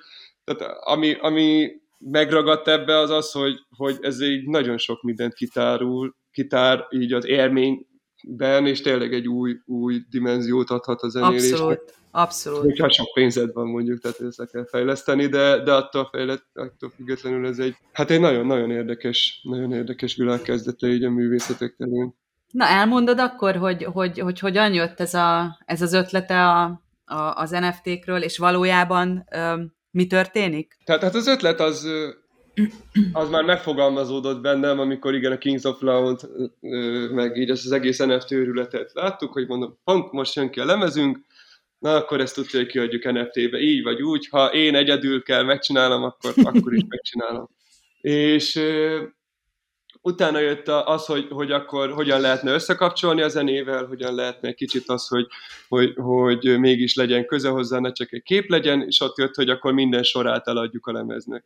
tehát ami, ami megragadt ebbe az az, hogy, hogy ez így nagyon sok mindent kitárul, kitár így az élményben, és tényleg egy új, új dimenziót adhat a zenélésnek. Abszolút, abszolút. Hogyha sok pénzed van mondjuk, tehát össze kell fejleszteni, de, de attól, fejlett, attól függetlenül ez egy, hát egy nagyon-nagyon érdekes, nagyon érdekes világkezdete így a művészetek terén. Na, elmondod akkor, hogy, hogy, hogy hogyan jött ez, a, ez az ötlete a, a, az NFT-kről, és valójában mi történik? Tehát hát az ötlet az, az már megfogalmazódott bennem, amikor igen a Kings of Lawn-t, meg így az egész NFT őrületet láttuk, hogy mondom, pont most jön ki a lemezünk, na akkor ezt tudja, hogy kiadjuk NFT-be, így vagy úgy, ha én egyedül kell megcsinálnom, akkor, akkor is megcsinálom. És utána jött az, hogy, hogy akkor hogyan lehetne összekapcsolni a zenével, hogyan lehetne egy kicsit az, hogy, hogy, hogy mégis legyen köze hozzá, ne csak egy kép legyen, és ott jött, hogy akkor minden sorát eladjuk a lemeznek.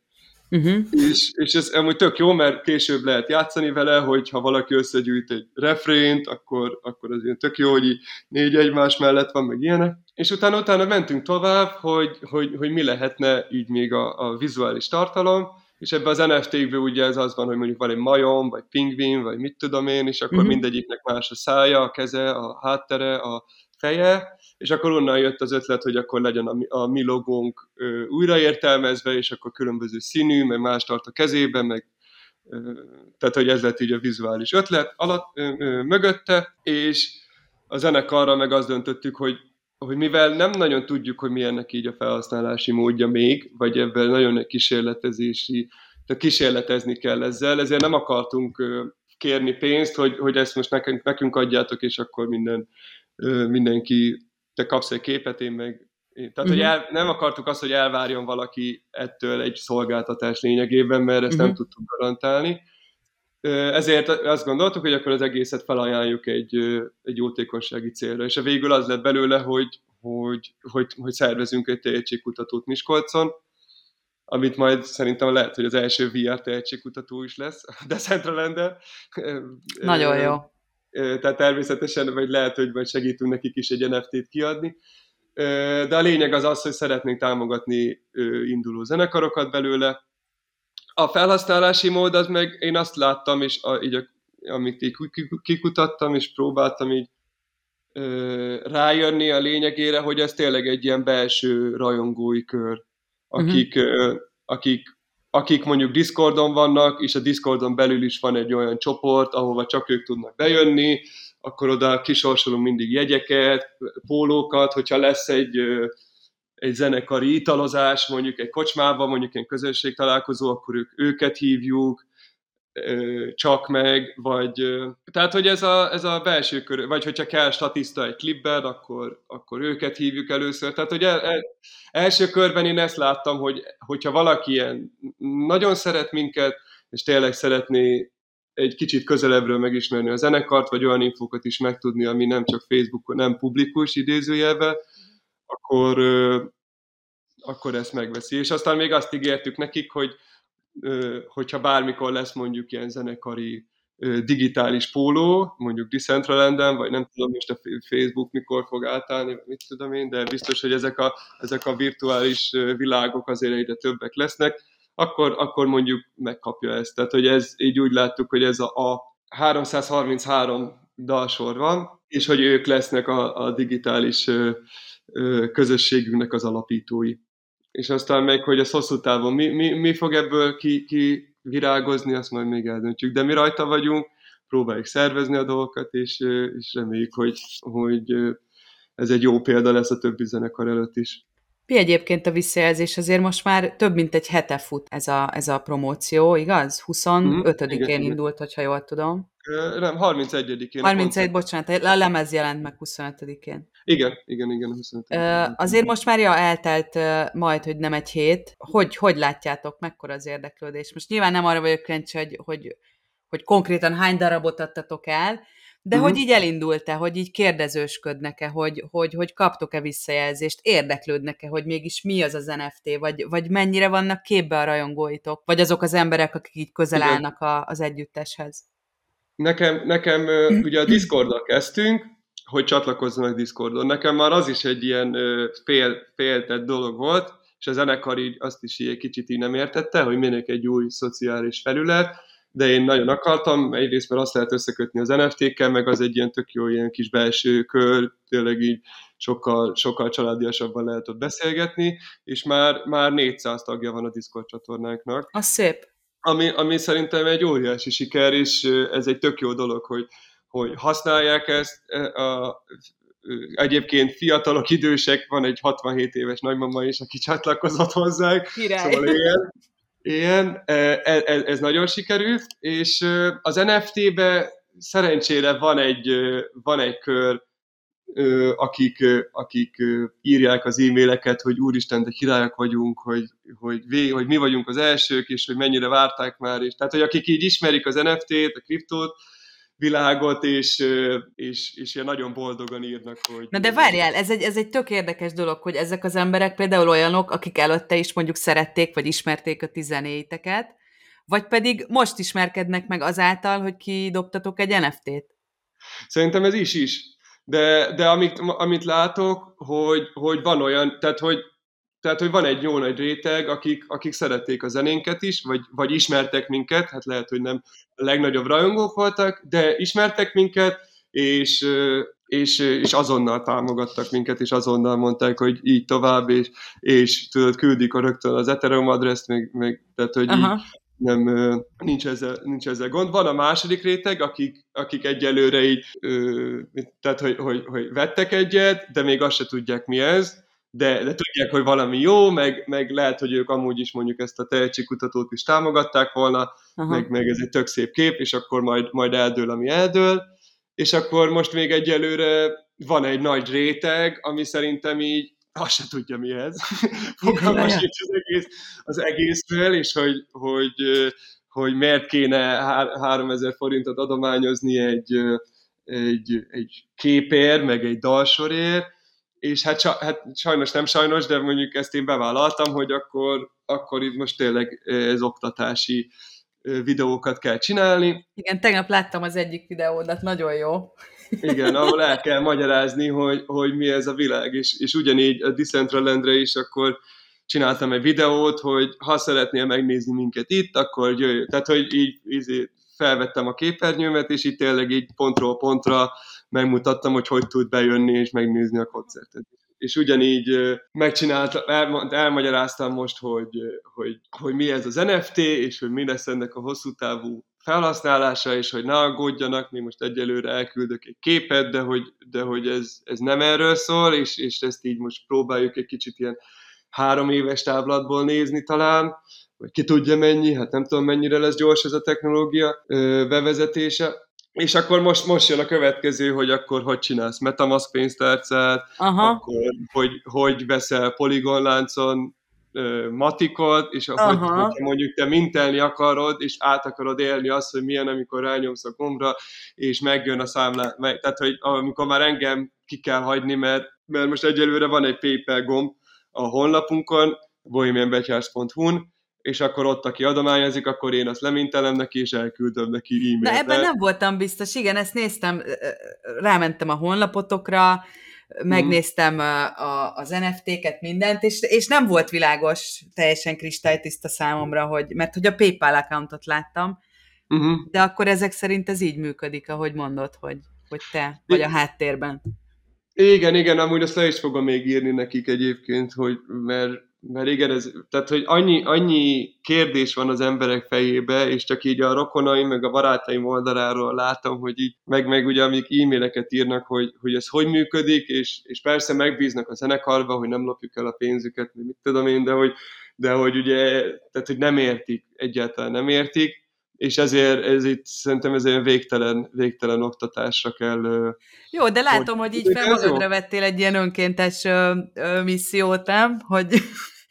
Uh-huh. És, és ez amúgy tök jó, mert később lehet játszani vele, hogy ha valaki összegyűjt egy refrént, akkor, akkor az ilyen tök jó, hogy így négy egymás mellett van, meg ilyenek. És utána, utána mentünk tovább, hogy, hogy, hogy mi lehetne így még a, a vizuális tartalom, és ebben az NFT-kben ugye ez az van, hogy mondjuk van egy majom, vagy pingvin, vagy mit tudom én, és akkor uh-huh. mindegyiknek más a szája, a keze, a háttere, a feje, és akkor onnan jött az ötlet, hogy akkor legyen a mi, a mi logónk ö, újraértelmezve, és akkor különböző színű, meg más tart a kezében, meg ö, tehát, hogy ez lett így a vizuális ötlet alatt, ö, ö, mögötte, és a zenekarra meg azt döntöttük, hogy hogy mivel nem nagyon tudjuk, hogy milyennek így a felhasználási módja még, vagy ebben nagyon kísérletezési, tehát kísérletezni kell ezzel, ezért nem akartunk kérni pénzt, hogy, hogy ezt most nekünk, nekünk adjátok, és akkor minden, mindenki, te kapsz egy képet, én meg tehát, uh-huh. hogy mhm. el, nem akartuk azt, hogy elvárjon valaki ettől egy szolgáltatás lényegében, mert ezt uh-huh. nem mhm. tudtuk garantálni. Ezért azt gondoltuk, hogy akkor az egészet felajánljuk egy, egy jótékonysági célra, és a végül az lett belőle, hogy, hogy, hogy, hogy szervezünk egy tehetségkutatót Miskolcon, amit majd szerintem lehet, hogy az első VR tehetségkutató is lesz, de Centralander. Nagyon jó. Tehát természetesen, vagy lehet, hogy majd segítünk nekik is egy NFT-t kiadni. De a lényeg az az, hogy szeretnénk támogatni induló zenekarokat belőle, a felhasználási mód az meg én azt láttam, és a, így a, amit így kikutattam, és próbáltam így ö, rájönni a lényegére, hogy ez tényleg egy ilyen belső rajongói kör, akik, uh-huh. ö, akik, akik mondjuk Discordon vannak, és a Discordon belül is van egy olyan csoport, ahova csak ők tudnak bejönni, akkor oda kisorsolunk mindig jegyeket, pólókat, hogyha lesz egy egy zenekari italozás, mondjuk egy kocsmában, mondjuk egy közösség találkozó, akkor ők, őket hívjuk, csak meg, vagy tehát, hogy ez a, ez a belső kör, vagy hogyha kell statiszta egy klipben, akkor, akkor őket hívjuk először. Tehát, hogy el, el, első körben én ezt láttam, hogy hogyha valaki ilyen nagyon szeret minket, és tényleg szeretné egy kicsit közelebbről megismerni a zenekart, vagy olyan infókat is megtudni, ami nem csak Facebookon, nem publikus idézőjelben, akkor, akkor ezt megveszi. És aztán még azt ígértük nekik, hogy hogyha bármikor lesz mondjuk ilyen zenekari digitális póló, mondjuk Decentralanden, vagy nem tudom most a Facebook mikor fog átállni, mit tudom én, de biztos, hogy ezek a, ezek a virtuális világok azért egyre többek lesznek, akkor, akkor mondjuk megkapja ezt. Tehát, hogy ez így úgy láttuk, hogy ez a, a 333 dalsor van, és hogy ők lesznek a, a digitális közösségünknek az alapítói. És aztán meg, hogy ez hosszú távon mi, mi, mi fog ebből ki, ki virágozni, azt majd még eldöntjük. De mi rajta vagyunk, próbáljuk szervezni a dolgokat, és, és reméljük, hogy, hogy ez egy jó példa lesz a többi zenekar előtt is. Mi egyébként a visszajelzés? Azért most már több mint egy hete fut ez a, ez a promóció, igaz? 25-én mm, indult, hogyha jól tudom. Nem, 31-én. 31, bocsánat, a lemez jelent meg 25-én. Igen, igen, igen. 25 Ö, azért most már ja, eltelt majd, hogy nem egy hét. Hogy, hogy látjátok, mekkora az érdeklődés? Most nyilván nem arra vagyok kíváncsi, hogy, hogy, hogy konkrétan hány darabot adtatok el, de uh-huh. hogy így elindult-e, hogy így kérdezősködnek-e, hogy, hogy, hogy kaptok-e visszajelzést, érdeklődnek-e, hogy mégis mi az az NFT, vagy, vagy mennyire vannak képbe a rajongóitok, vagy azok az emberek, akik így közel Igen. állnak a, az együtteshez? Nekem, nekem ugye a Discordal kezdtünk, hogy csatlakozzanak Discordon. Nekem már az is egy ilyen fél, féltett dolog volt, és a zenekar így azt is egy kicsit így nem értette, hogy minek egy új szociális felület, de én nagyon akartam, egyrészt mert azt lehet összekötni az NFT-kkel, meg az egy ilyen tök jó ilyen kis belső kör, tényleg így sokkal, sokkal családiasabban lehet ott beszélgetni, és már, már 400 tagja van a Discord csatornánknak. Az szép. Ami, ami szerintem egy óriási siker, és ez egy tök jó dolog, hogy, hogy használják ezt. A, egyébként fiatalok, idősek, van egy 67 éves nagymama is, aki csatlakozott hozzánk. Király. Szóval ilyen, ilyen ez, e, ez nagyon sikerült, és az NFT-be szerencsére van egy, van egy kör, akik, akik írják az e-maileket, hogy úristen, de királyok vagyunk, hogy, hogy, vé, hogy mi vagyunk az elsők, és hogy mennyire várták már, és tehát, hogy akik így ismerik az NFT-t, a kriptót, világot, és, és, és ilyen nagyon boldogan írnak, hogy... Na de várjál, ez egy, ez egy tök érdekes dolog, hogy ezek az emberek például olyanok, akik előtte is mondjuk szerették, vagy ismerték a tizenéteket, vagy pedig most ismerkednek meg azáltal, hogy kidobtatok egy NFT-t? Szerintem ez is is. De, de amit, amit látok, hogy, hogy van olyan, tehát hogy tehát, hogy van egy jó nagy réteg, akik, akik szerették a zenénket is, vagy, vagy ismertek minket, hát lehet, hogy nem a legnagyobb rajongók voltak, de ismertek minket, és, és, és azonnal támogattak minket, és azonnal mondták, hogy így tovább, és, és tudod, küldik a rögtön az Ethereum adreszt, még, még tehát, hogy így nem, nincs ezzel, nincs ezzel gond. Van a második réteg, akik, akik egyelőre így, tehát, hogy, hogy, hogy vettek egyet, de még azt se tudják, mi ez, de, de tudják, hogy valami jó, meg, meg lehet, hogy ők amúgy is mondjuk ezt a tehetségkutatót is támogatták volna, meg, meg ez egy tök szép kép, és akkor majd, majd eldől, ami eldől, és akkor most még egyelőre van egy nagy réteg, ami szerintem így azt se tudja mi ez. Fogalmas az, egész, az egészről, és hogy, hogy, hogy miért kéne 3000 forintot adományozni egy, egy, egy képér, meg egy dalsorért, és hát, hát sajnos nem sajnos, de mondjuk ezt én bevállaltam, hogy akkor, akkor itt most tényleg ez oktatási videókat kell csinálni. Igen, tegnap láttam az egyik videódat, nagyon jó. Igen, ahol el kell magyarázni, hogy, hogy mi ez a világ, és, és ugyanígy a Decentralandre is akkor csináltam egy videót, hogy ha szeretnél megnézni minket itt, akkor jöjj. Tehát, hogy így, így felvettem a képernyőmet, és itt tényleg így pontról pontra megmutattam, hogy hogy tud bejönni és megnézni a koncertet. És ugyanígy megcsináltam, el, elmagyaráztam most, hogy, hogy, hogy mi ez az NFT, és hogy mi lesz ennek a hosszú távú felhasználása, és hogy ne aggódjanak, mi most egyelőre elküldök egy képet, de hogy, de hogy ez, ez nem erről szól, és, és ezt így most próbáljuk egy kicsit ilyen három éves táblatból nézni talán, vagy ki tudja mennyi, hát nem tudom mennyire lesz gyors ez a technológia bevezetése, és akkor most, most jön a következő, hogy akkor hogy csinálsz Metamask pénztárcát, Aha. akkor hogy, hogy veszel Polygon láncon uh, matikot, és hogy, hogy mondjuk te mintelni akarod, és át akarod élni azt, hogy milyen, amikor rányomsz a gombra, és megjön a számlát. Meg, tehát, hogy amikor már engem ki kell hagyni, mert, mert most egyelőre van egy PayPal gomb a honlapunkon, bohemianbetyárs.hu-n, és akkor ott, aki adományozik, akkor én azt lemintelem neki, és elküldöm neki e-mailt. Na ebben nem voltam biztos, igen, ezt néztem, rámentem a honlapotokra, megnéztem a, az NFT-ket, mindent, és, és nem volt világos, teljesen kristálytiszta számomra, hogy, mert hogy a PayPal accountot láttam, uh-huh. de akkor ezek szerint ez így működik, ahogy mondod, hogy, hogy te vagy a háttérben. Igen, igen, amúgy azt le is fogom még írni nekik egyébként, hogy mert mert igen, ez, tehát, hogy annyi, annyi kérdés van az emberek fejébe, és csak így a rokonaim, meg a barátaim oldaláról látom, hogy így, meg, meg ugye amik e-maileket írnak, hogy, hogy ez hogy működik, és, és persze megbíznak a zenekarba, hogy nem lopjuk el a pénzüket, mit tudom én, de hogy, de hogy ugye, tehát hogy nem értik, egyáltalán nem értik, és ezért ez itt szerintem ez egy végtelen, végtelen oktatásra kell. Jó, de látom, hogy, hogy így fel magadra vettél egy ilyen önkéntes ö, ö, missziót, nem? Hogy...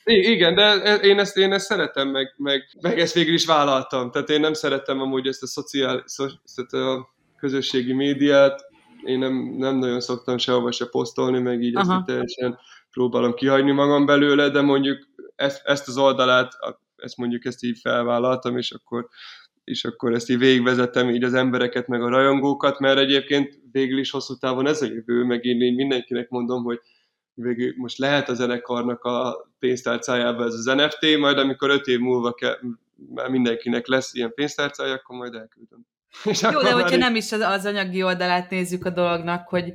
Igen, de én ezt, én ezt szeretem, meg, meg, meg ezt végül is vállaltam. Tehát én nem szeretem amúgy ezt a szociális, ezt a közösségi médiát, én nem, nem nagyon szoktam sehova se posztolni, meg így Aha. ezt teljesen próbálom kihagyni magam belőle, de mondjuk ezt, ezt az oldalát, ezt mondjuk ezt így felvállaltam, és akkor, és akkor ezt így végigvezettem így az embereket, meg a rajongókat, mert egyébként végül is hosszú távon ez a jövő, meg én így mindenkinek mondom, hogy végül most lehet a zenekarnak a pénztárcájába ez az NFT, majd amikor öt év múlva kell, már mindenkinek lesz ilyen pénztárcája, akkor majd elküldöm. És Jó, de hogyha nem is az, az anyagi oldalát nézzük a dolognak, hogy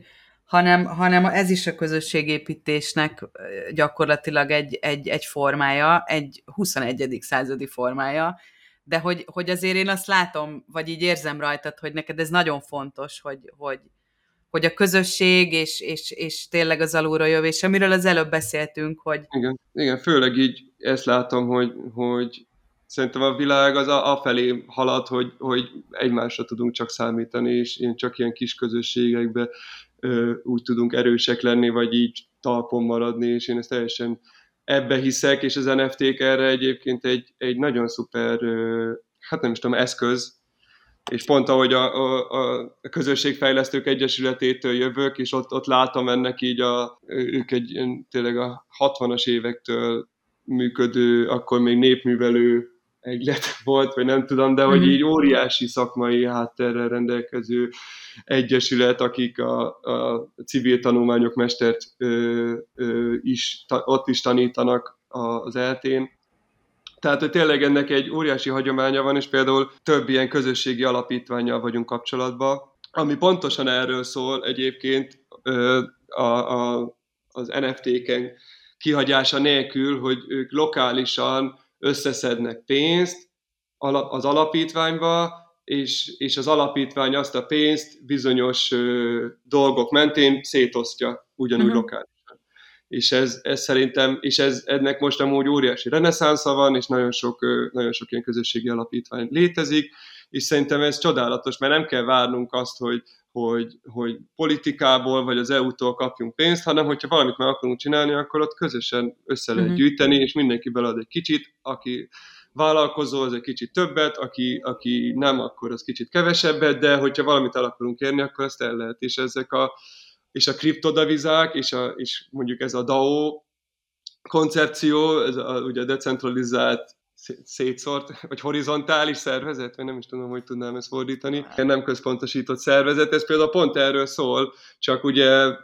hanem, hanem ez is a közösségépítésnek gyakorlatilag egy, egy, egy formája, egy 21. századi formája, de hogy, hogy azért én azt látom, vagy így érzem rajtad, hogy neked ez nagyon fontos, hogy, hogy, hogy a közösség, és, és, és tényleg az alulról jövés, amiről az előbb beszéltünk, hogy... Igen, igen főleg így ezt látom, hogy, hogy szerintem a világ az afelé halad, hogy, hogy egymásra tudunk csak számítani, és csak ilyen kis közösségekbe ö, úgy tudunk erősek lenni, vagy így talpon maradni, és én ezt teljesen ebbe hiszek, és az NFT-k erre egyébként egy, egy nagyon szuper, ö, hát nem is tudom, eszköz, és pont ahogy a, a, a közösségfejlesztők egyesületétől jövök, és ott, ott látom ennek így, a, ők egy tényleg a 60-as évektől működő, akkor még népművelő egylet volt, vagy nem tudom, de hogy mhm. így óriási szakmai hátterrel rendelkező egyesület, akik a, a civil tanulmányok mestert ö, ö, is, ta, ott is tanítanak az eltén, tehát, hogy tényleg ennek egy óriási hagyománya van, és például több ilyen közösségi alapítványjal vagyunk kapcsolatban, ami pontosan erről szól egyébként a, a, az NFT-ken kihagyása nélkül, hogy ők lokálisan összeszednek pénzt az alapítványba, és, és az alapítvány azt a pénzt bizonyos ö, dolgok mentén szétosztja ugyanúgy uh-huh. lokálisan és ez, ez szerintem, és ez, ennek most amúgy óriási reneszánsza van, és nagyon sok, nagyon sok ilyen közösségi alapítvány létezik, és szerintem ez csodálatos, mert nem kell várnunk azt, hogy, hogy, hogy politikából vagy az EU-tól kapjunk pénzt, hanem hogyha valamit meg akarunk csinálni, akkor ott közösen össze lehet uh-huh. gyűjteni, és mindenki belad egy kicsit, aki vállalkozó, az egy kicsit többet, aki, aki nem, akkor az kicsit kevesebbet, de hogyha valamit el akarunk érni, akkor ezt el lehet. És ezek a, és a kriptodevizák, és, a, és mondjuk ez a DAO koncepció, ez a, ugye decentralizált szétszort, vagy horizontális szervezet, vagy nem is tudom, hogy tudnám ezt fordítani. Nem központosított szervezet, ez például pont erről szól, csak ugye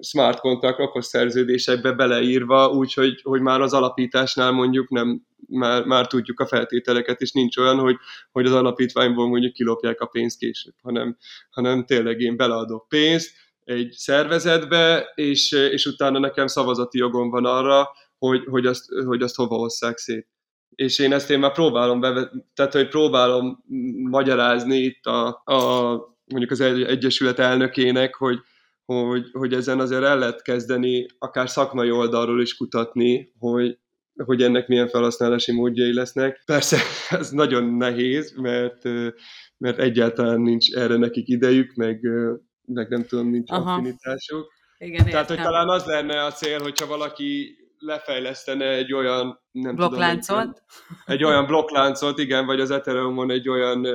smart contract okos szerződésekbe beleírva, úgyhogy hogy már az alapításnál mondjuk nem, már, már tudjuk a feltételeket, és nincs olyan, hogy, hogy az alapítványból mondjuk kilopják a pénzt később, hanem, hanem tényleg én beleadok pénzt egy szervezetbe, és, és utána nekem szavazati jogom van arra, hogy, hogy, azt, hogy azt hova hozzák szét. És én ezt én már próbálom, bevet, tehát hogy próbálom magyarázni itt a, a mondjuk az Egyesület elnökének, hogy, hogy, hogy ezen azért el lehet kezdeni akár szakmai oldalról is kutatni, hogy, hogy ennek milyen felhasználási módjai lesznek. Persze ez nagyon nehéz, mert, mert egyáltalán nincs erre nekik idejük, meg, meg nem tudom, nincs Aha. affinitásuk. Igen, Tehát, értem. hogy talán az lenne a cél, hogyha valaki lefejlesztene egy olyan nem blokkláncot. Tudom, egy, egy olyan blokkláncot, igen, vagy az Ethereumon egy olyan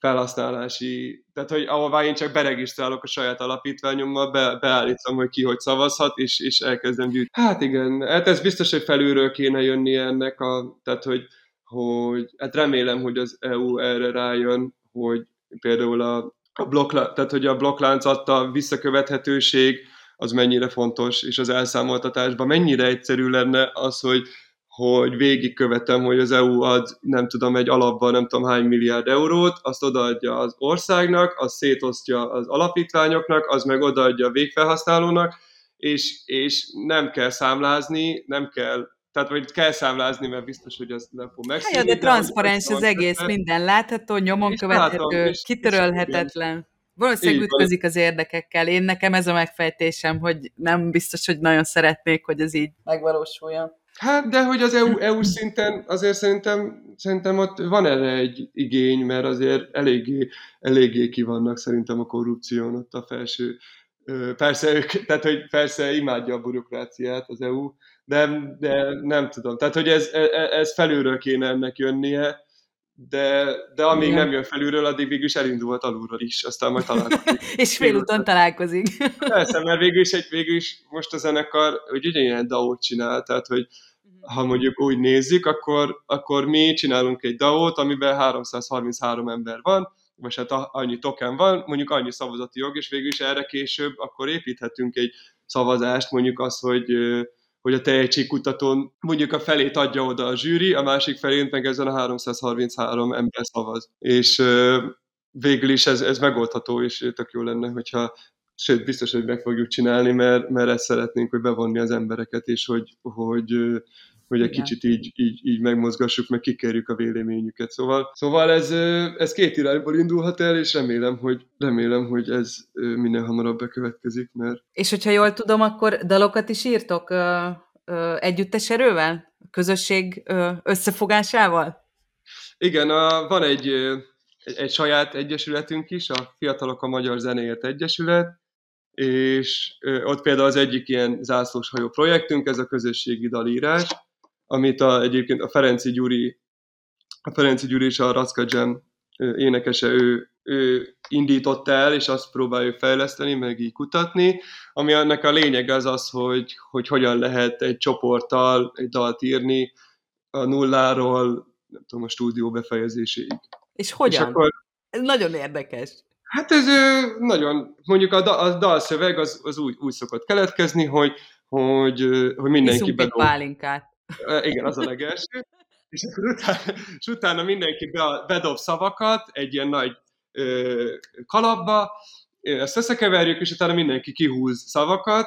felhasználási, tehát hogy ahová én csak beregisztrálok a saját alapítványommal, be, beállítom, hogy ki hogy szavazhat, és, és elkezdem gyűjteni. Hát igen, hát ez biztos, hogy felülről kéne jönni ennek, a, tehát hogy, hogy hát remélem, hogy az EU erre rájön, hogy például a, a blokk, tehát hogy a blokklánc adta visszakövethetőség, az mennyire fontos, és az elszámoltatásban mennyire egyszerű lenne az, hogy hogy végigkövetem, hogy az EU ad, nem tudom, egy alapban nem tudom hány milliárd eurót, azt odaadja az országnak, az szétosztja az alapítványoknak, az meg odaadja a végfelhasználónak, és, és nem kell számlázni, nem kell tehát vagy kell számlázni, mert biztos, hogy az nem fog megszűnni. Hát, de transzparens az egész, minden látható, nyomon követhető, kitörölhetetlen. Valószínűleg ütközik az érdekekkel. Én nekem ez a megfejtésem, hogy nem biztos, hogy nagyon szeretnék, hogy ez így megvalósuljon. Hát, de hogy az EU, EU szinten azért szerintem, szerintem ott van erre egy igény, mert azért eléggé, eléggé ki vannak szerintem a korrupción ott a felső. Persze, ők, tehát, hogy persze imádja a burokráciát az EU, de, de nem tudom. Tehát, hogy ez, ez, ez felülről kéne ennek jönnie, de, de amíg Igen. nem jön felülről, addig végül is elindult alulról is, aztán majd találkozik. és félúton találkozik. Persze, mert végül is, egy, végül is most a zenekar hogy ugyanilyen DAO-t csinál, tehát hogy. Ha mondjuk úgy nézzük, akkor, akkor mi csinálunk egy DAO-t, amiben 333 ember van, vagy hát annyi token van, mondjuk annyi szavazati jog, és végül is erre később akkor építhetünk egy szavazást, mondjuk az, hogy hogy a tehetségkutatón mondjuk a felét adja oda a zsűri, a másik felét meg ezen a 333 ember szavaz. És végül is ez, ez megoldható, és tök jó lenne, hogyha sőt, biztos, hogy meg fogjuk csinálni, mert, mert ezt szeretnénk, hogy bevonni az embereket, és hogy, hogy, hogy egy kicsit így, így, így megmozgassuk, meg kikerjük a véleményüket. Szóval, szóval ez, ez két irányból indulhat el, és remélem, hogy, remélem, hogy ez minél hamarabb bekövetkezik, mert... És hogyha jól tudom, akkor dalokat is írtok ö, ö, együttes erővel? Közösség ö, összefogásával? Igen, a, van egy, egy, egy saját egyesületünk is, a Fiatalok a Magyar Zenéért Egyesület, és ott például az egyik ilyen zászlós hajó projektünk, ez a közösségi dalírás, amit a, egyébként a Ferenci Gyuri, a Ferenci Gyuri és a Racka Jam énekese, ő, ő indított el, és azt próbáljuk fejleszteni, meg így kutatni, ami annak a lényeg az az, hogy, hogy hogyan lehet egy csoporttal egy dalt írni a nulláról, nem tudom, a stúdió befejezéséig. És hogyan? És akkor, ez nagyon érdekes. Hát ez nagyon, mondjuk a, a dalszöveg az, az úgy, úgy szokott keletkezni, hogy, hogy, hogy mindenki bedobja. pálinkát. Igen, az a legelső. És akkor utána, és utána mindenki bedob szavakat egy ilyen nagy ö, kalapba, ezt összekeverjük, és utána mindenki kihúz szavakat,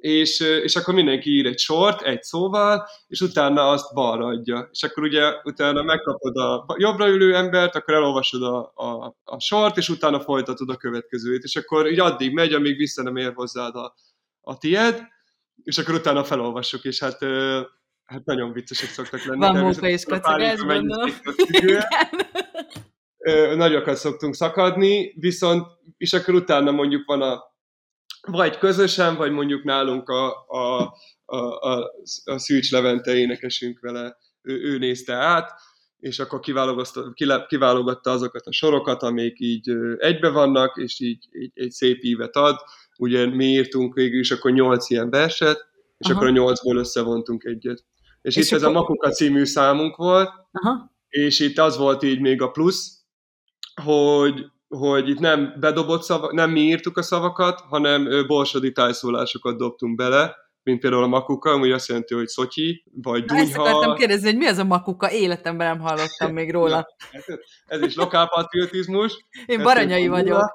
és, és akkor mindenki ír egy sort, egy szóval, és utána azt balra adja. És akkor ugye utána megkapod a jobbra ülő embert, akkor elolvasod a, a, a sort, és utána folytatod a következőt. És akkor így addig megy, amíg vissza nem ér hozzád a, a tied, és akkor utána felolvassuk, és hát Hát nagyon viccesek szoktak lenni. Van munka és kacagás, gondolom. Nagyokat szoktunk szakadni, viszont, és akkor utána mondjuk van a, vagy közösen, vagy mondjuk nálunk a, a, a, a, a Szűcs Levente énekesünk vele, ő, ő nézte át, és akkor kiválogatta, kiválogatta azokat a sorokat, amik így egybe vannak, és így, így egy szép ívet ad. Ugye mi írtunk végül is akkor nyolc ilyen verset, és Aha. akkor a nyolcból összevontunk egyet. És, és itt ez a Makuka című számunk volt, Aha. és itt az volt így még a plusz, hogy, hogy itt nem bedobott szavak, nem mi írtuk a szavakat, hanem borsodi tájszólásokat dobtunk bele, mint például a makuka, ami azt jelenti, hogy szotyi, vagy dunyha. Ezt akartam kérdezni, hogy mi az a makuka? Életemben nem hallottam még róla. Ja, ez is lokálpatriotizmus. Én baranyai vagyok.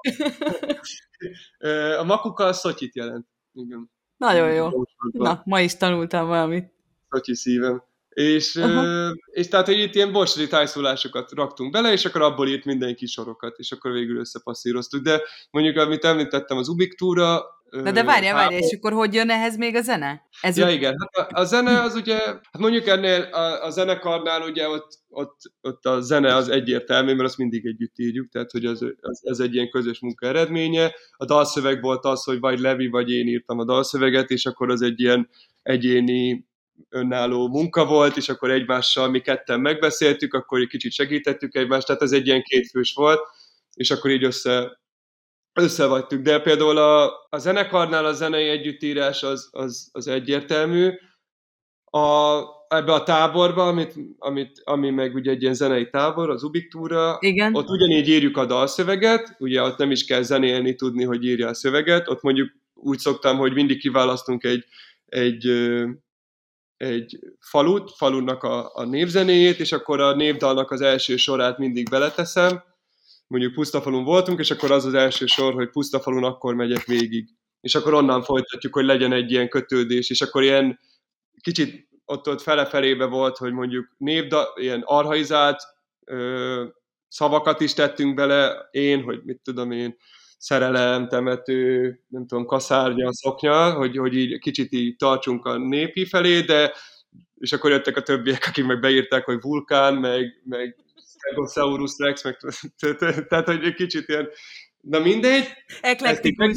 A makuka a szotyit jelent. Igen. Nagyon jó. Na, ma is tanultam valamit. Szotyi szívem. És, uh, és tehát, hogy itt ilyen borsodi tájszólásokat raktunk bele, és akkor abból írt mindenki sorokat, és akkor végül összepasszíroztuk. De mondjuk, amit említettem, az Ubik túra, Na de várjál, várjál, és akkor hogy jön ehhez még a zene? Ez ja, igen. Hát a, a zene az ugye, hát mondjuk ennél a, a zenekarnál ugye ott, ott, ott a zene az egyértelmű, mert azt mindig együtt írjuk, tehát hogy az, az, ez egy ilyen közös munka eredménye. A dalszöveg volt az, hogy vagy Levi, vagy én írtam a dalszöveget, és akkor az egy ilyen egyéni önálló munka volt, és akkor egymással mi ketten megbeszéltük, akkor egy kicsit segítettük egymást, tehát ez egy ilyen kétfős volt, és akkor így össze, összevagytuk. De például a, a zenekarnál a zenei együttírás az, az, az egyértelmű. A, ebbe a táborba, amit, amit, ami meg ugye egy ilyen zenei tábor, az Ubiktúra, Igen. ott ugyanígy írjuk a dalszöveget, ugye ott nem is kell zenélni, tudni, hogy írja a szöveget, ott mondjuk úgy szoktam, hogy mindig kiválasztunk egy, egy egy falut, falunak a, a névzenéjét, és akkor a névdalnak az első sorát mindig beleteszem. Mondjuk Pusztafalun voltunk, és akkor az az első sor, hogy Pusztafalun akkor megyek végig. És akkor onnan folytatjuk, hogy legyen egy ilyen kötődés, és akkor ilyen kicsit ott, ott fele-felébe volt, hogy mondjuk névda, ilyen arhaizált ö, szavakat is tettünk bele, én, hogy mit tudom én, szerelem, temető, nem tudom, kaszárnya, szoknya, hogy, hogy így kicsit így tartsunk a népi felé, de és akkor jöttek a többiek, akik meg beírták, hogy vulkán, meg, meg Stegosaurus Rex, meg tehát, hogy egy kicsit ilyen, na mindegy, Eklektikus.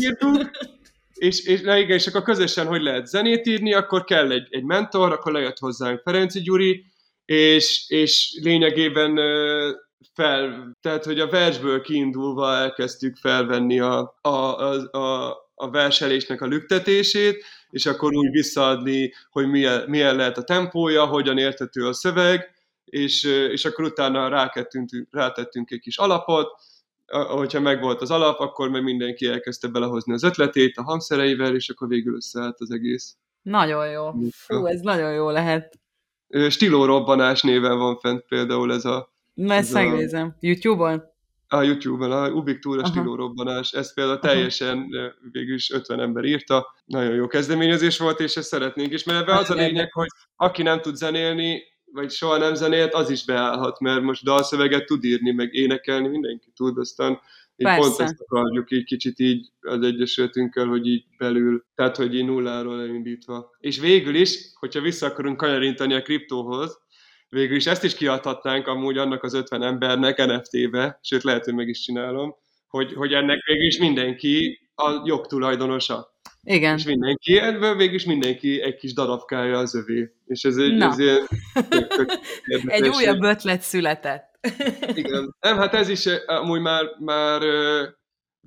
és, és, na igen, és akkor közösen hogy lehet zenét írni, akkor kell egy, egy mentor, akkor lejött hozzánk Ferenci Gyuri, és, és lényegében fel, tehát hogy a versből kiindulva elkezdtük felvenni a, a, a, a, a verselésnek a lüktetését, és akkor úgy visszaadni, hogy milyen, milyen lehet a tempója, hogyan értető a szöveg, és, és akkor utána rákettünk, rátettünk egy kis alapot, hogyha megvolt az alap, akkor meg mindenki elkezdte belehozni az ötletét a hangszereivel, és akkor végül összeállt az egész. Nagyon jó. Fú, ez nagyon jó lehet. Stiló robbanás néven van fent például ez a... Ezt megnézem. A... YouTube-on? A YouTube-on, a Ubik Túra stíló robbanás, ezt például teljesen végül is 50 ember írta. Nagyon jó kezdeményezés volt, és ezt szeretnénk is, mert ebben az a lényeg, hogy aki nem tud zenélni, vagy soha nem zenélt, az is beállhat, mert most dalszöveget tud írni, meg énekelni, mindenki tud, aztán így Persze. pont ezt akarjuk így kicsit így az Egyesületünkkel, hogy így belül, tehát hogy így nulláról elindítva. És végül is, hogyha vissza akarunk kanyarintani a kriptóhoz, végül is ezt is kiadhatnánk amúgy annak az 50 embernek NFT-be, sőt lehet, hogy meg is csinálom, hogy, hogy ennek végül is mindenki a jogtulajdonosa. Igen. És mindenki, ebből végül is mindenki egy kis darabkája az övé. És ez egy, ez ilyen Egy újabb ötlet született. Igen. Nem, hát ez is amúgy már, már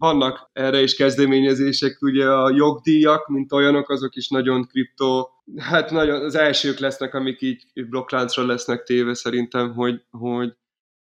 vannak erre is kezdeményezések, ugye a jogdíjak, mint olyanok, azok is nagyon kriptó, hát nagyon az elsők lesznek, amik így blokkláncra lesznek téve szerintem, hogy, hogy,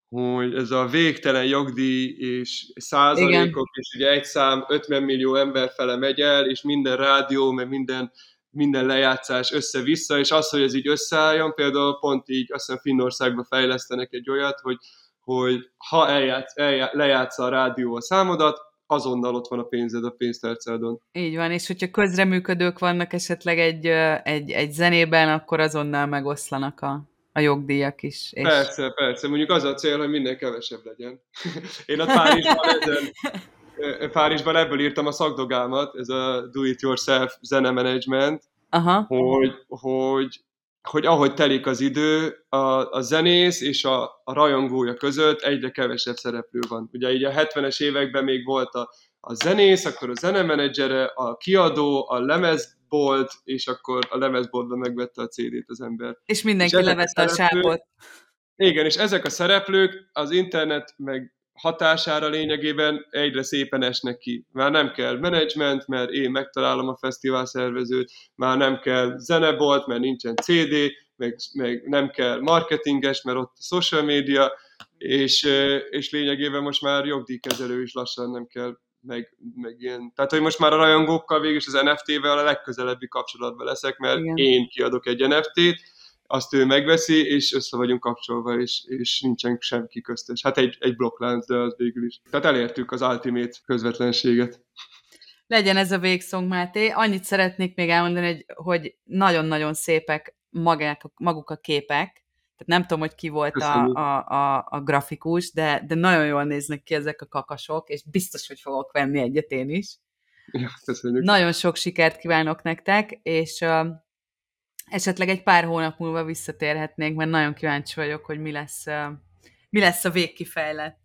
hogy ez a végtelen jogdíj és százalékok, Igen. és ugye egy szám 50 millió ember fele megy el, és minden rádió, meg minden, minden lejátszás össze-vissza, és az, hogy ez így összeálljon, például pont így azt hiszem Finnországban fejlesztenek egy olyat, hogy, hogy ha eljátsz, eljátsz, lejátsza a rádió a számodat, azonnal ott van a pénzed a pénztárcádon. Így van, és hogyha közreműködők vannak esetleg egy, egy, egy zenében, akkor azonnal megoszlanak a, a jogdíjak is. És... Persze, persze. Mondjuk az a cél, hogy minél kevesebb legyen. Én a Párizsban, ezen, Párizsban ebből írtam a szakdogámat, ez a do-it-yourself zene management, Aha. Hogy, hogy, hogy ahogy telik az idő, a, a zenész és a, a rajongója között egyre kevesebb szereplő van. Ugye így a 70-es években még volt a, a zenész, akkor a zenemenedzsere, a kiadó, a lemezbolt, és akkor a lemezboltban megvette a CD-t az ember. És mindenki és levette a, a sápot. Igen, és ezek a szereplők az internet meg hatására lényegében egyre szépen esnek ki. Már nem kell menedzsment, mert én megtalálom a fesztivál szervezőt, már nem kell zenebolt, mert nincsen CD, meg, meg nem kell marketinges, mert ott a social media, és, és lényegében most már jogdíjkezelő is lassan nem kell meg, meg ilyen. Tehát, hogy most már a rajongókkal végül is az NFT-vel a legközelebbi kapcsolatban leszek, mert Igen. én kiadok egy NFT-t, azt ő megveszi, és össze vagyunk kapcsolva, és, és nincsen semki köztes. Hát egy, egy blokklánc, de az végül is. Tehát elértük az ultimate közvetlenséget. Legyen ez a végszong, Máté. Annyit szeretnék még elmondani, hogy, hogy nagyon-nagyon szépek magák, maguk a képek, tehát nem tudom, hogy ki volt a, a, a, a grafikus, de, de nagyon jól néznek ki ezek a kakasok, és biztos, hogy fogok venni egyet én is. Ja, köszönjük. Nagyon sok sikert kívánok nektek, és uh, esetleg egy pár hónap múlva visszatérhetnénk, mert nagyon kíváncsi vagyok, hogy mi lesz, mi lesz a végkifejlet.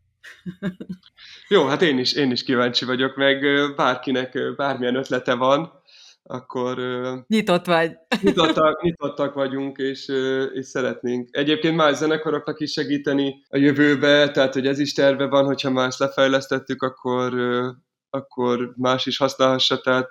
Jó, hát én is, én is kíváncsi vagyok, meg bárkinek bármilyen ötlete van, akkor... Nyitott vagy. Nyitottak, nyitottak vagyunk, és, és szeretnénk. Egyébként más zenekaroknak is segíteni a jövőbe, tehát hogy ez is terve van, hogyha más lefejlesztettük, akkor, akkor más is használhassa, tehát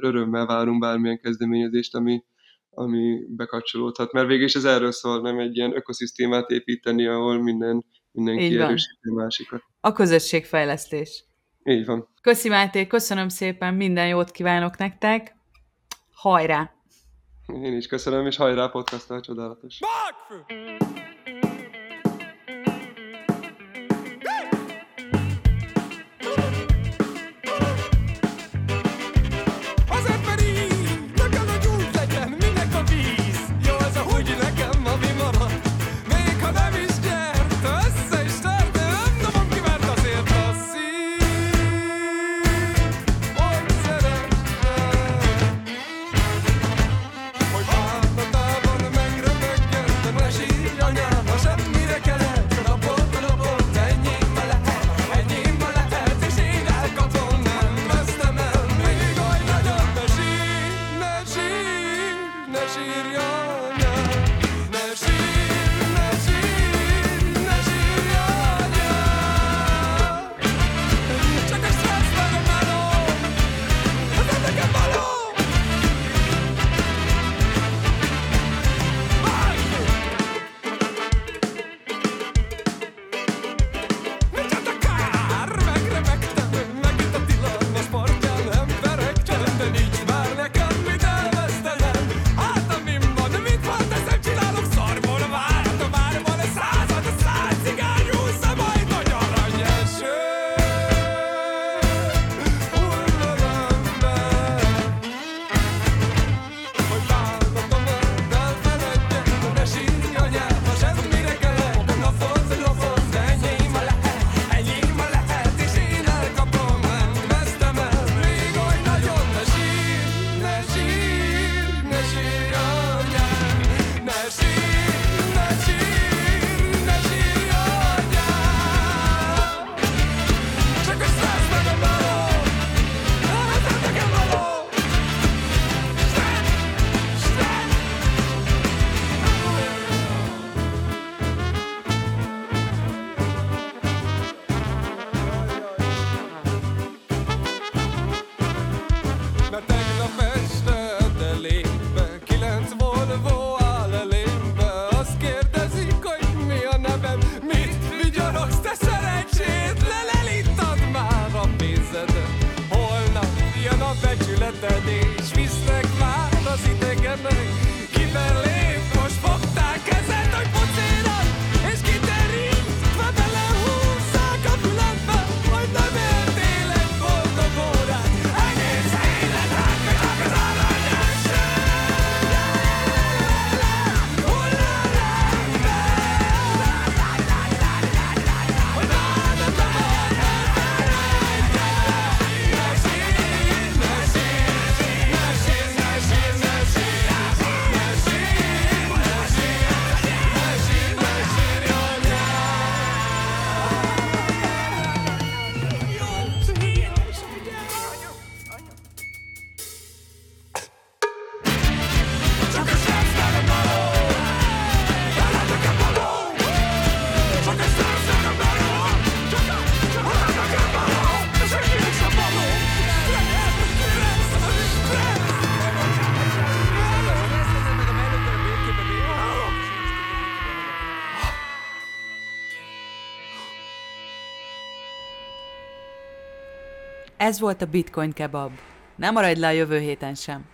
örömmel várunk bármilyen kezdeményezést, ami, ami bekapcsolódhat. Mert végül is ez erről szól, nem egy ilyen ökoszisztémát építeni, ahol minden, mindenki erősíti a másikat. A közösségfejlesztés. Így van. Köszi Máté, köszönöm szépen, minden jót kívánok nektek. Hajrá! Én is köszönöm, és hajrá podcast csodálatos. Ez volt a Bitcoin kebab. Nem maradj le a jövő héten sem.